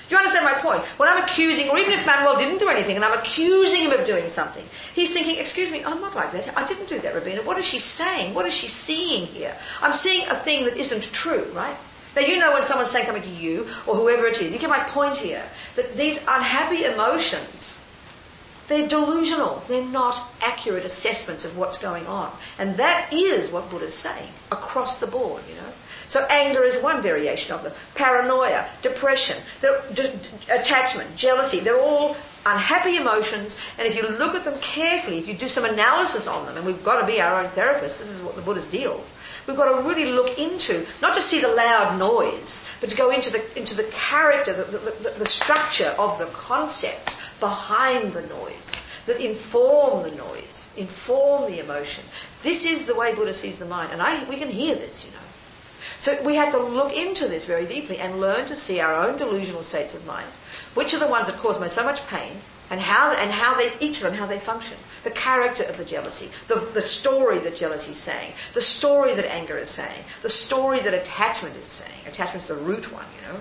Do you understand my point? When I'm accusing, or even if Manuel didn't do anything and I'm accusing him of doing something, he's thinking, excuse me, I'm not like that. I didn't do that, Robina. What is she saying? What is she seeing here? I'm seeing a thing that isn't true, right? Now, you know when someone's saying something to you or whoever it is, you get my point here, that these unhappy emotions, they're delusional. They're not accurate assessments of what's going on. And that is what Buddha's saying across the board, you know. So anger is one variation of them. Paranoia, depression, d- attachment, jealousy, they're all unhappy emotions. And if you look at them carefully, if you do some analysis on them, and we've got to be our own therapists, this is what the Buddha's deal. We've got to really look into, not just see the loud noise, but to go into the, into the character, the, the, the, structure of the concepts behind the noise that inform the noise, inform the emotion. This is the way Buddha sees the mind. And I, we can hear this, you know. So we have to look into this very deeply and learn to see our own delusional states of mind. Which are the ones that cause me so much pain, and how and how they each of them how they function. The character of the jealousy, the, the story that jealousy is saying, the story that anger is saying, the story that attachment is saying. Attachment's the root one, you know.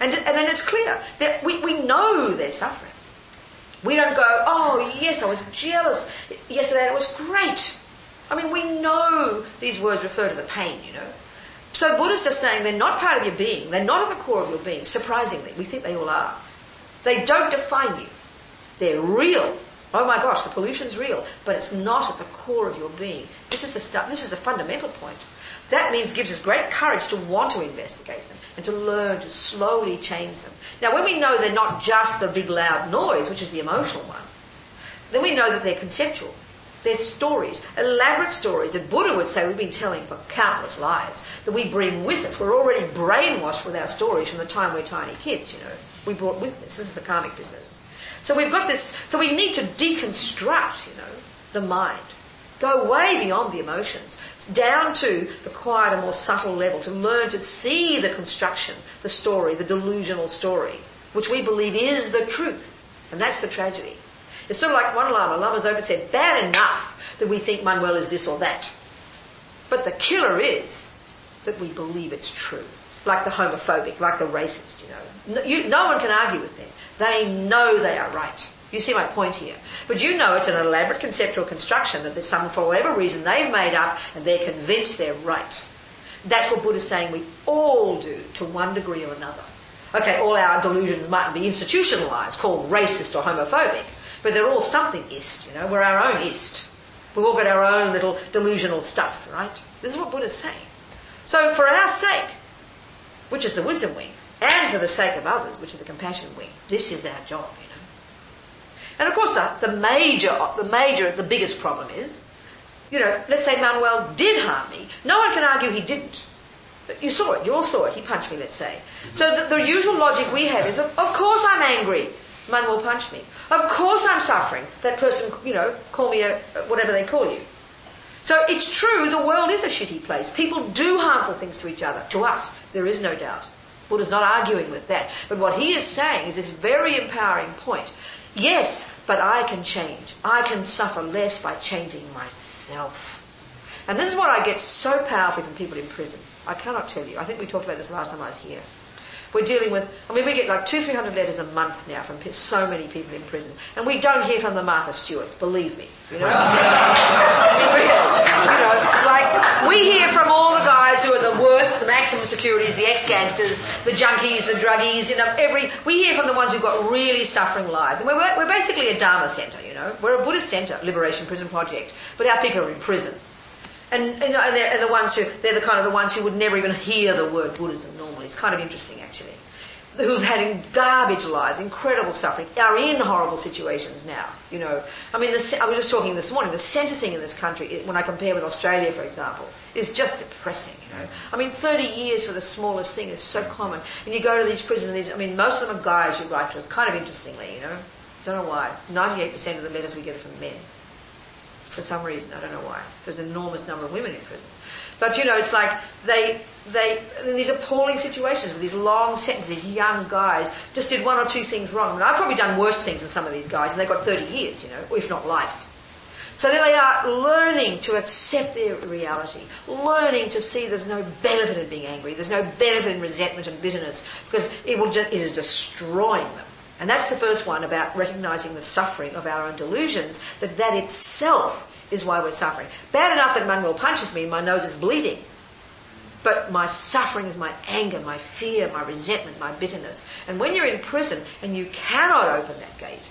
And, and then it's clear that we, we know they're suffering. We don't go, oh yes, I was jealous yesterday. It was great. I mean, we know these words refer to the pain, you know. So Buddha's just saying they're not part of your being. They're not at the core of your being. Surprisingly, we think they all are. They don't define you. They're real. Oh my gosh, the pollution's real, but it's not at the core of your being. This is the stuff. This is the fundamental point. That means gives us great courage to want to investigate them and to learn to slowly change them. Now, when we know they're not just the big loud noise, which is the emotional one, then we know that they're conceptual. They're stories, elaborate stories that Buddha would say we've been telling for countless lives, that we bring with us. We're already brainwashed with our stories from the time we're tiny kids, you know. We brought with us. This is the karmic business. So we've got this, so we need to deconstruct, you know, the mind. Go way beyond the emotions, down to the quieter, more subtle level, to learn to see the construction, the story, the delusional story, which we believe is the truth. And that's the tragedy. It's sort of like one Lama, Lama Zopa said, bad enough that we think Manuel is this or that. But the killer is that we believe it's true. Like the homophobic, like the racist, you know. No, you, no one can argue with them. They know they are right. You see my point here. But you know it's an elaborate conceptual construction that there's some, for whatever reason, they've made up and they're convinced they're right. That's what Buddha's saying we all do to one degree or another. Okay, all our delusions mightn't be institutionalized, called racist or homophobic, but they're all something ist, you know. We're our own ist. We've all got our own little delusional stuff, right? This is what Buddha's saying. So for our sake, which is the wisdom wing, and for the sake of others, which is the compassion wing, this is our job, you know. And of course, the, the major, the major, the biggest problem is, you know, let's say Manuel did harm me. No one can argue he didn't. You saw it. You all saw it. He punched me, let's say. So the, the usual logic we have is, of, of course I'm angry. Manuel punch me. Of course I'm suffering. That person, you know, call me a, whatever they call you. So it's true, the world is a shitty place. People do harmful things to each other. To us, there is no doubt. Buddha's not arguing with that. But what he is saying is this very empowering point. Yes, but I can change. I can suffer less by changing myself. And this is what I get so powerfully from people in prison. I cannot tell you. I think we talked about this last time I was here. We're dealing with, I mean, we get like two, three hundred letters a month now from so many people in prison. And we don't hear from the Martha Stewarts, believe me. You know? You know, it's like, we hear from all the guys who are the worst, the maximum securities, the ex-gangsters, the junkies, the druggies, you know, every, we hear from the ones who've got really suffering lives. And we're, we're basically a Dharma centre, you know. We're a Buddhist centre, Liberation Prison Project. But our people are in prison. And, and, and they're, and the ones who, they're the kind of the ones who would never even hear the word Buddhism normally. It's kind of interesting actually. Who've had garbage lives, incredible suffering, are in horrible situations now. You know, I mean, the, I was just talking this morning. The sentencing in this country, when I compare with Australia, for example, is just depressing. You know, I mean, 30 years for the smallest thing is so common. And you go to these prisons, these, I mean, most of them are guys you write to us. Kind of interestingly, you know, don't know why. 98% of the letters we get are from men for some reason. I don't know why. There's an enormous number of women in prison. But you know, it's like they they these appalling situations with these long sentences, these young guys just did one or two things wrong. I mean, I've probably done worse things than some of these guys, and they got 30 years, you know, if not life. So there they are learning to accept their reality, learning to see there's no benefit in being angry, there's no benefit in resentment and bitterness, because it will just, it is destroying them. And that's the first one about recognizing the suffering of our own delusions, that that itself is why we're suffering. Bad enough that Manuel punches me and my nose is bleeding. But my suffering is my anger, my fear, my resentment, my bitterness. And when you're in prison and you cannot open that gate,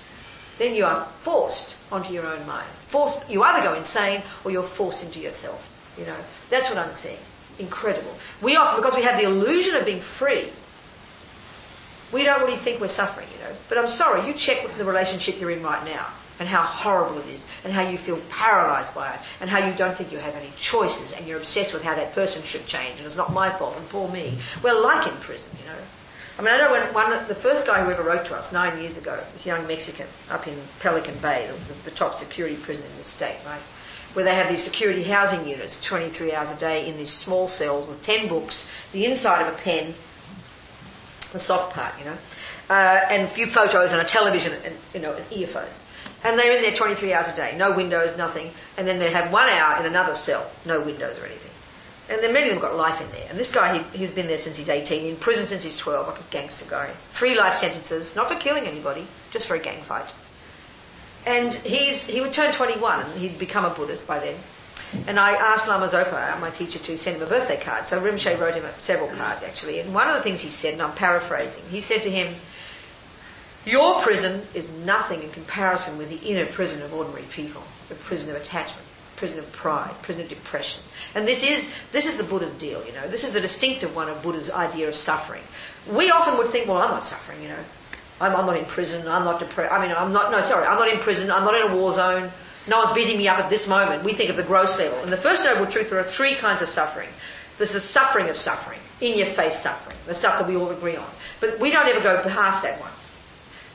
then you are forced onto your own mind. Forced, you either go insane or you're forced into yourself. You know, that's what I'm seeing. Incredible. We often, because we have the illusion of being free, we don't really think we're suffering, you know. But I'm sorry, you check with the relationship you're in right now and how horrible it is and how you feel paralyzed by it and how you don't think you have any choices and you're obsessed with how that person should change and it's not my fault and poor me. We're like in prison, you know. I mean, I know when one, the first guy who ever wrote to us nine years ago, this young Mexican up in Pelican Bay, the, the top security prison in the state, right? Where they have these security housing units, 23 hours a day in these small cells with 10 books, the inside of a pen, the soft part, you know, uh, and a few photos and a television and, you know, and earphones. And they're in there 23 hours a day, no windows, nothing. And then they have one hour in another cell, no windows or anything. And then many of them got life in there. And this guy, he, he's been there since he's 18, in prison since he's 12, like a gangster guy. Three life sentences, not for killing anybody, just for a gang fight. And he's, he would turn 21 and he'd become a Buddhist by then. And I asked Lama Zopa, uh, my teacher, to send him a birthday card. So Rinpoche wrote him several cards, actually. And one of the things he said, and I'm paraphrasing, he said to him, Your prison is nothing in comparison with the inner prison of ordinary people, the prison of attachment, prison of pride, prison of depression. And this is, this is the Buddha's deal, you know. This is the distinctive one of Buddha's idea of suffering. We often would think, well, I'm not suffering, you know. I'm, I'm not in prison, I'm not depressed. I mean, I'm not, no, sorry, I'm not in prison, I'm not in a war zone. No one's beating me up at this moment. We think of the gross level. And the first noble truth, there are three kinds of suffering. There's the suffering of suffering, in your face suffering, the stuff that we all agree on. But we don't ever go past that one.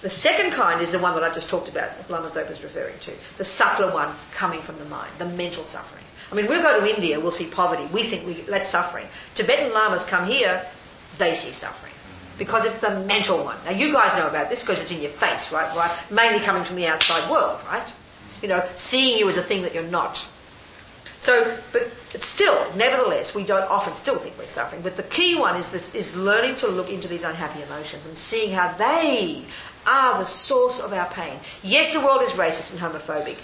The second kind is the one that I just talked about, as Lama Zopa is referring to, the subtler one coming from the mind, the mental suffering. I mean, we'll go to India, we'll see poverty, we think we, that's suffering. Tibetan lamas come here, they see suffering. Because it's the mental one. Now, you guys know about this because it's in your face, right? right? Mainly coming from the outside world, right? You know, seeing you as a thing that you're not. So, but still, nevertheless, we don't often still think we're suffering. But the key one is this, is learning to look into these unhappy emotions and seeing how they are the source of our pain. Yes, the world is racist and homophobic.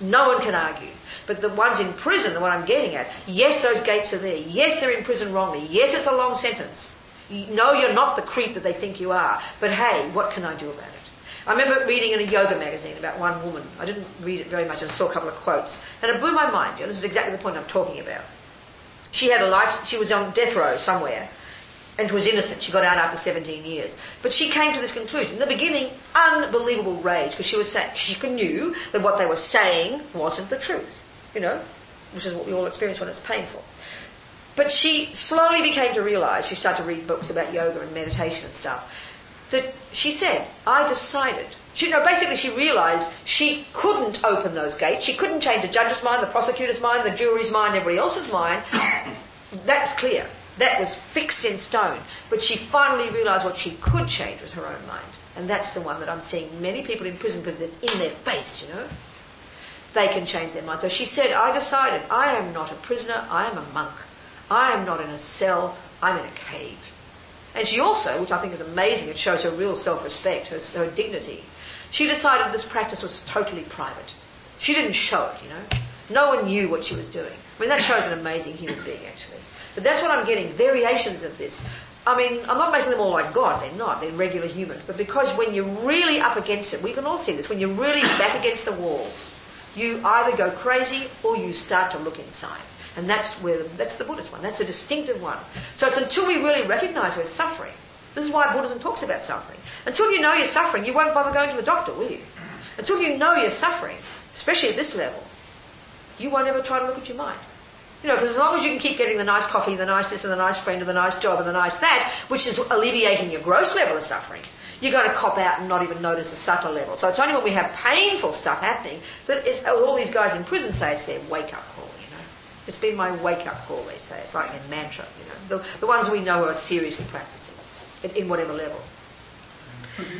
No one can argue. But the ones in prison, the one I'm getting at, yes, those gates are there. Yes, they're in prison wrongly. Yes, it's a long sentence. No, you're not the creep that they think you are. But hey, what can I do about it? I remember reading in a yoga magazine about one woman. I didn't read it very much. I saw a couple of quotes, and it blew my mind. You know, this is exactly the point I'm talking about. She had a life. She was on death row somewhere, and was innocent. She got out after 17 years, but she came to this conclusion. In the beginning, unbelievable rage because she was saying she knew that what they were saying wasn't the truth. You know, which is what we all experience when it's painful. But she slowly became to realize. She started to read books about yoga and meditation and stuff that she said, I decided. She, no, basically, she realised she couldn't open those gates. She couldn't change the judge's mind, the prosecutor's mind, the jury's mind, everybody else's mind. That's clear. That was fixed in stone. But she finally realised what she could change was her own mind. And that's the one that I'm seeing many people in prison because it's in their face, you know. They can change their mind. So she said, I decided I am not a prisoner, I am a monk. I am not in a cell, I'm in a cave. And she also, which I think is amazing, it shows her real self-respect, her, her dignity, she decided this practice was totally private. She didn't show it, you know. No one knew what she was doing. I mean, that shows an amazing human being, actually. But that's what I'm getting, variations of this. I mean, I'm not making them all like God, they're not, they're regular humans. But because when you're really up against it, we can all see this, when you're really back against the wall, you either go crazy or you start to look inside. And that's where that's the Buddhist one. That's a distinctive one. So it's until we really recognize we're suffering. This is why Buddhism talks about suffering. Until you know you're suffering, you won't bother going to the doctor, will you? Until you know you're suffering, especially at this level, you won't ever try to look at your mind. You know, because as long as you can keep getting the nice coffee, the nice this, and the nice friend, and the nice job, and the nice that, which is alleviating your gross level of suffering, you're going to cop out and not even notice the subtle level. So it's only when we have painful stuff happening that all these guys in prison say it's their wake up it's been my wake up call. They say it's like a mantra. You know, the, the ones we know are seriously practicing in, in whatever level.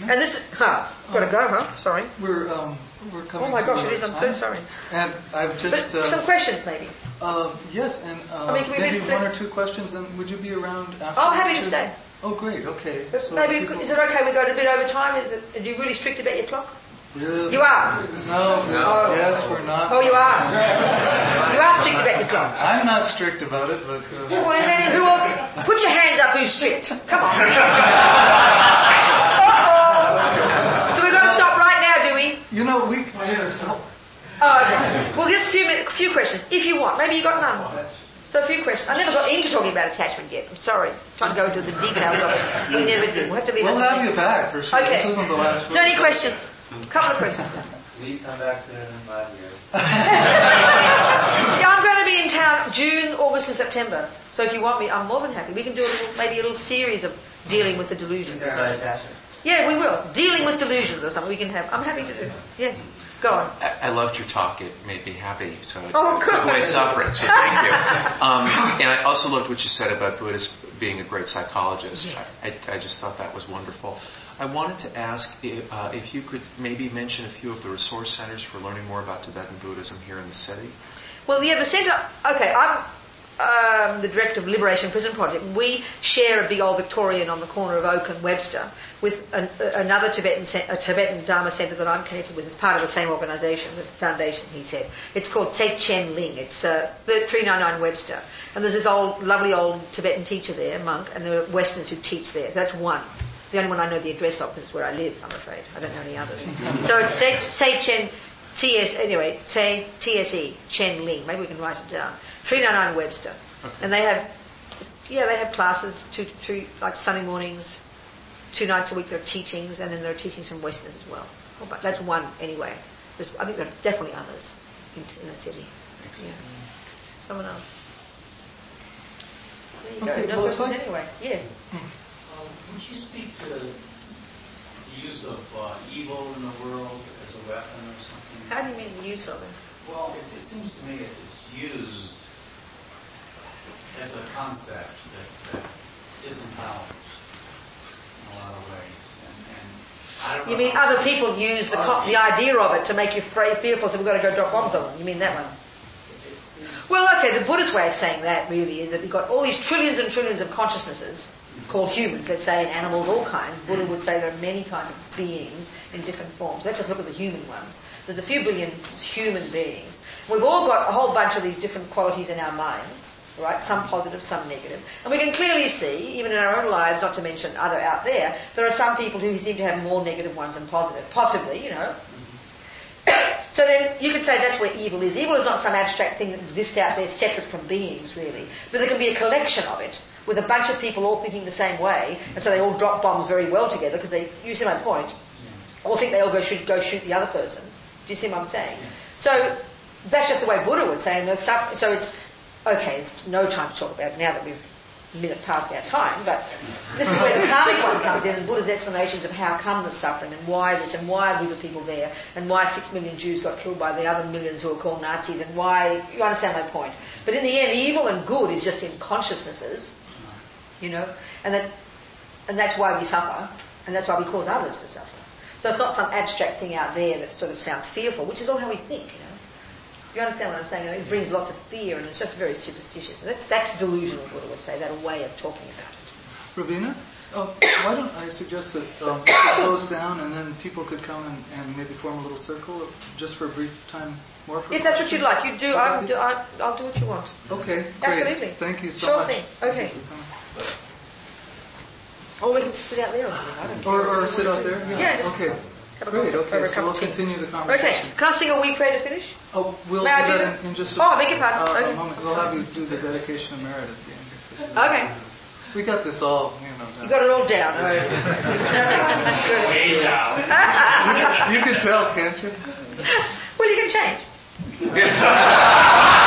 And this is, huh, got to go, huh? Sorry. We're um, we're coming. Oh my gosh, it is. I'm so sorry. And I've just uh, some questions, maybe. uh, yes, and uh, I mean, maybe one or two questions. And would you be around after? Oh, happy to stay. Oh, great. Okay. So maybe people- is it okay we go a bit over time? Is it? Are you really strict about your clock? Yeah. You are. No. Oh. Yes, we're not. Oh, you are. You are strict about your clock. I'm not strict about it, but. Uh, Well, then who else? Put your hands up. Who's strict? Come on. Uh-oh. So we've got to stop right now, do we? you know, we. Oh, okay. Well, just a few, few questions, if you want. Maybe you got none. So a few questions. I never got into talking about attachment yet. I'm sorry. trying to go into the details of it. We never did. We'll have to leave We'll have you back for sure. Okay. This isn't the last. So any questions? A couple of questions. Will you come back sooner than five years? Yeah, I'm going to be in town June, August, and September. So if you want me, I'm more than happy. We can do a little, maybe a little series of dealing with the delusions. or something. attachment. Yeah, we will. Dealing with delusions or something we can have. I'm happy to do. Yes. Go on. I, I loved your talk. It made me happy. So it Oh, took good. away suffering. So thank you. Um, and I also loved what you said about Buddhist being a great psychologist. Yes. I, I just thought that was wonderful. I wanted to ask if, uh, if you could maybe mention a few of the resource centers for learning more about Tibetan Buddhism here in the city. Well, yeah, the centre. Okay, I'm um, the director of Liberation Prison Project. We share a big old Victorian on the corner of Oak and Webster with an, another Tibetan a Tibetan Dharma centre that I'm connected with. It's part of the same organisation, the foundation. He said it's called Tse Chen Ling. It's uh, 399 Webster, and there's this old, lovely old Tibetan teacher there, monk, and there are Westerners who teach there. So that's one. The only one I know the address of is where I live. I'm afraid I don't know any others. so it's Tse Chen. TS anyway, say TSE Chen Ling. Maybe we can write it down. Three nine nine Webster, and they have yeah they have classes two to three like Sunday mornings, two nights a week. There are teachings, and then there are teachings from Westerners as well. Oh, but that's one anyway. There's, I think there are definitely others in, in the city. Yeah. Someone else. There you go. Okay, no well, questions I- anyway. Yes. Uh, Would you speak to the use of uh, evil in the world as a weapon or something? How do you mean the use of it? Well, it, it seems to me it's used as a concept that, that disempowers in a lot of ways. And, and You mean other people use the, co- oh, the idea of it to make you afraid, fearful, that we've got to go drop bombs on them? You mean that one? Well, okay, the Buddhist way of saying that really is that you've got all these trillions and trillions of consciousnesses called humans, let's say, and animals, all kinds. Buddha would say there are many kinds of beings in different forms. Let's just look at the human ones. There's a few billion human beings. We've all got a whole bunch of these different qualities in our minds, right? Some positive, some negative. And we can clearly see, even in our own lives, not to mention other out there, there are some people who seem to have more negative ones than positive. Possibly, you know, so then you could say that's where evil is. Evil is not some abstract thing that exists out there separate from beings, really. But there can be a collection of it with a bunch of people all thinking the same way, and so they all drop bombs very well together because they, you see my point, all think they all go shoot, go shoot the other person. Do you see what I'm saying? So that's just the way Buddha would say, and the stuff, so it's, okay, it's no time to talk about it now that we've minute past our time, but this is where the karmic one comes in and Buddha's explanations of how come the suffering and why this and why are the people there and why six million Jews got killed by the other millions who are called Nazis and why, you understand my point. But in the end, evil and good is just in consciousnesses, you know, and that, and that's why we suffer and that's why we cause others to suffer. So it's not some abstract thing out there that sort of sounds fearful, which is all how we think, you know. You understand what I'm saying? It brings lots of fear and it's just very superstitious. And that's, that's delusional, Buddha would say, that way of talking about it. Robina, oh, why don't I suggest that um, it goes down and then people could come and, and maybe form a little circle just for a brief time more for If that's what you'd like, you do, I, Okay. do I, I'll do what you want. Okay, great. Absolutely. Thank you so Sure much. thing. Okay. Or we can just sit out there or. I don't care. Or, or sit out there? Yeah, just- Okay. Have a Great, coffee okay, over a so cup we'll of tea. continue the conversation. Okay, can I sing a wee prayer to finish? Oh, we'll do May I do that that? in- in just a... Oh, I beg your pardon. uh, Okay. Moment. We'll have you do the dedication of merit at the end. Okay, We got this all, you know. you got it all down. Good. Way down. You can tell, can't you? Well, you can change.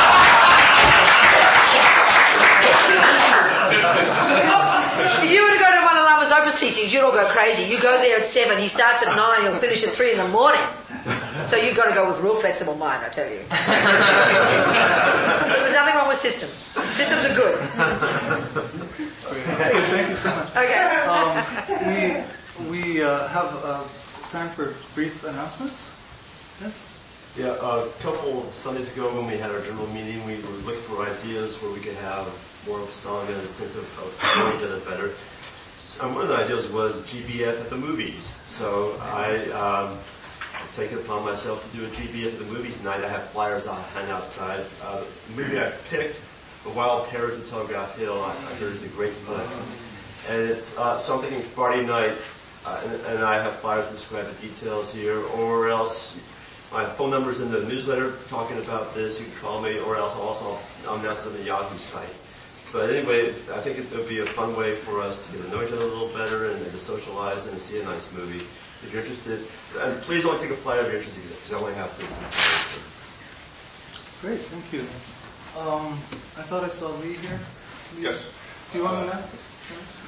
of teachings, you'd all go crazy. You go there at seven, he starts at nine, he'll finish at three in the morning. So you've got to go with real flexible mind, I tell you. There's nothing wrong with systems. Systems are good. Okay, thank you so much. Okay. Um, we we uh, have uh, time for brief announcements. Yes. Yeah, a couple Sundays ago when we had our general meeting, we were looking for ideas where we could have more of a song and a sense of of knowing each other better. One of the ideas was GBF at the movies. So I um, take it upon myself to do a GBF at the movies night. I have flyers I'll hang outside. Uh, the movie I picked, The Wild Parrots of Telegraph Hill, I, I heard is a great flick. And it's uh, so I'm thinking Friday night, uh, and, and I have flyers that describe the details here, or else my phone number's in the newsletter talking about this. You can call me, or else also I'll announce it on the Yahoo site. But anyway, I think it would be a fun way for us to get to know each other a little better and, and to socialize and see a nice movie. If you're interested, and please only take a flyer if you're interested, because I only have 13 flyers. Great, thank you. Um, I thought I saw Lee here. Lee, Yes. Do you want to announce it?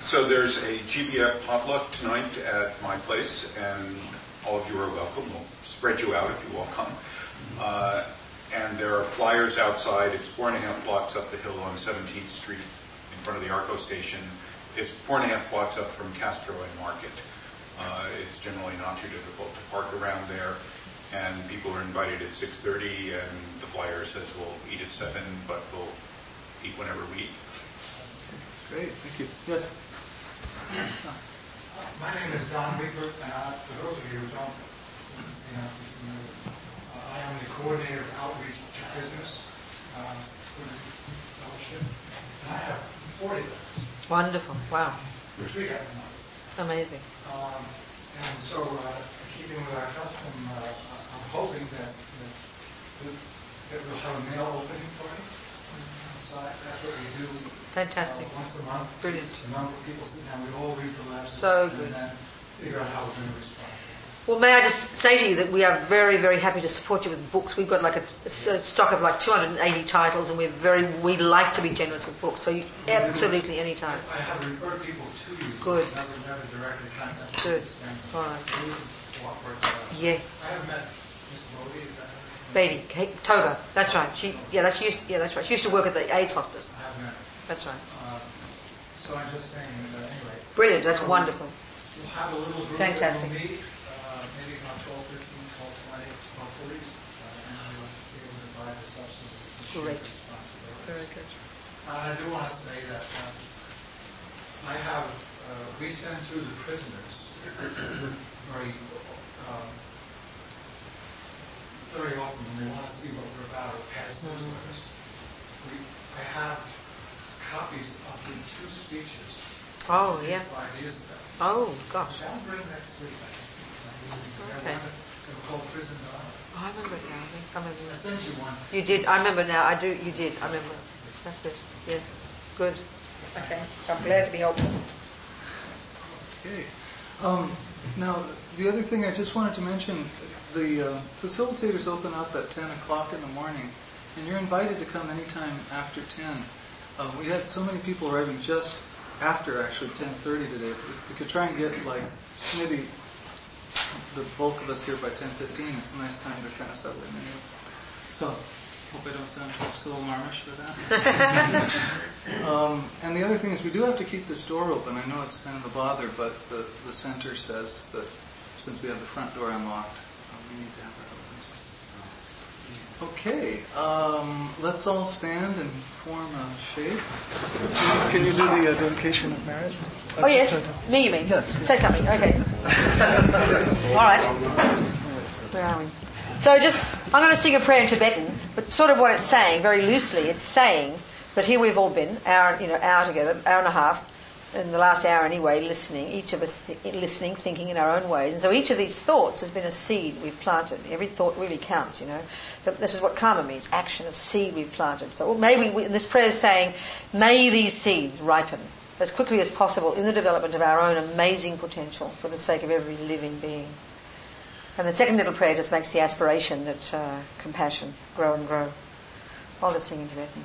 So there's a GBF potluck tonight at my place, and all of you are welcome. We'll spread you out if you all come. Uh, and there are flyers outside. It's four and a half blocks up the hill on 17th Street in front of the Arco station. It's four and a half blocks up from Castro and Market. Uh, it's generally not too difficult to park around there, and people are invited at 6:30. And the flyer says we'll eat at seven, but we'll eat whenever we eat. Great, thank you. Yes. My name is Don Weaver, and I, for those of you who don't, you know, I am the coordinator of outreach to business uh, for the fellowship. And I have 40 letters, Wonderful. Wow. which we have enough. Amazing. Um, And so, uh, keeping with our custom, uh, I'm hoping that, that that we'll have a mail opening party outside. That's what we do. Fantastic. uh, Once a month. Brilliant. A number of people sit down, we all read the letters. So good. And then figure out how we're going to respond. Well, may I just say to you that we are very, very happy to support you with books. We've got like a, a stock of like 280 titles, and we're very, we like to be generous with books. So you, absolutely, any time. I have referred people to you. Good. Never, never directly contacted. Good. All right. we cooperate with us. Yes. I have met Ms. Bodie. is that her name? Beatty, Kate, Tova. That's right. She, yeah, that's used, yeah, that's right. She used to work at the AIDS hospice. I have met. That's right. Uh, So I'm just saying, uh, anyway. Brilliant. That's So wonderful. We'll have a little group Fantastic. That will meet, maybe about 12, 15, 12, 20, and be able to divide this up so that we can share Great. responsibilities. Very good. Uh, I do want to say that um, I have, uh, we send through the prisoners very, um, very often when they want to see what we're about, or those letters. We, I have copies of the two speeches. Oh, yeah. Five years ago. Oh, gosh. I'll bring next week, I. Okay. They were called Prison Dialogue. Oh, I remember it now. I think I I remember. sent you one. You did. I remember now. I do. You did. I remember. That's it. Yes. Good. Okay. I'm glad to be helpful. Okay. Um, now, the other thing I just wanted to mention, the uh, facilitators open up at 10 o'clock in the morning, and you're invited to come anytime after 10. Uh, we had so many people arriving just after actually 10:30 today. We could try and get like maybe the bulk of us here by 10:15, it's a nice time to kind of settle in. Anyway. So, hope I don't sound too school marmish for that. Um, and the other thing is, we do have to keep this door open. I know it's kind of a bother, but the, the center says that since we have the front door unlocked, uh, we need to have it open. So. Okay, um, let's all stand and form a shape. Can you do the uh, dedication of merit? Oh yes. Me, you mean? Yes. Say something. Okay. All right. Where are we? So just, I'm going to sing a prayer in Tibetan, but sort of what it's saying, very loosely, it's saying that here we've all been, hour, you know, hour together, hour and a half, in the last hour anyway, listening, each of us th- listening, thinking in our own ways. And so each of these thoughts has been a seed we've planted. Every thought really counts, you know. This is what karma means action, a seed we've planted. So maybe we, this prayer is saying, may these seeds ripen as quickly as possible in the development of our own amazing potential for the sake of every living being. And the second little prayer just makes the aspiration that uh, compassion grow and grow. I'll just sing in Tibetan.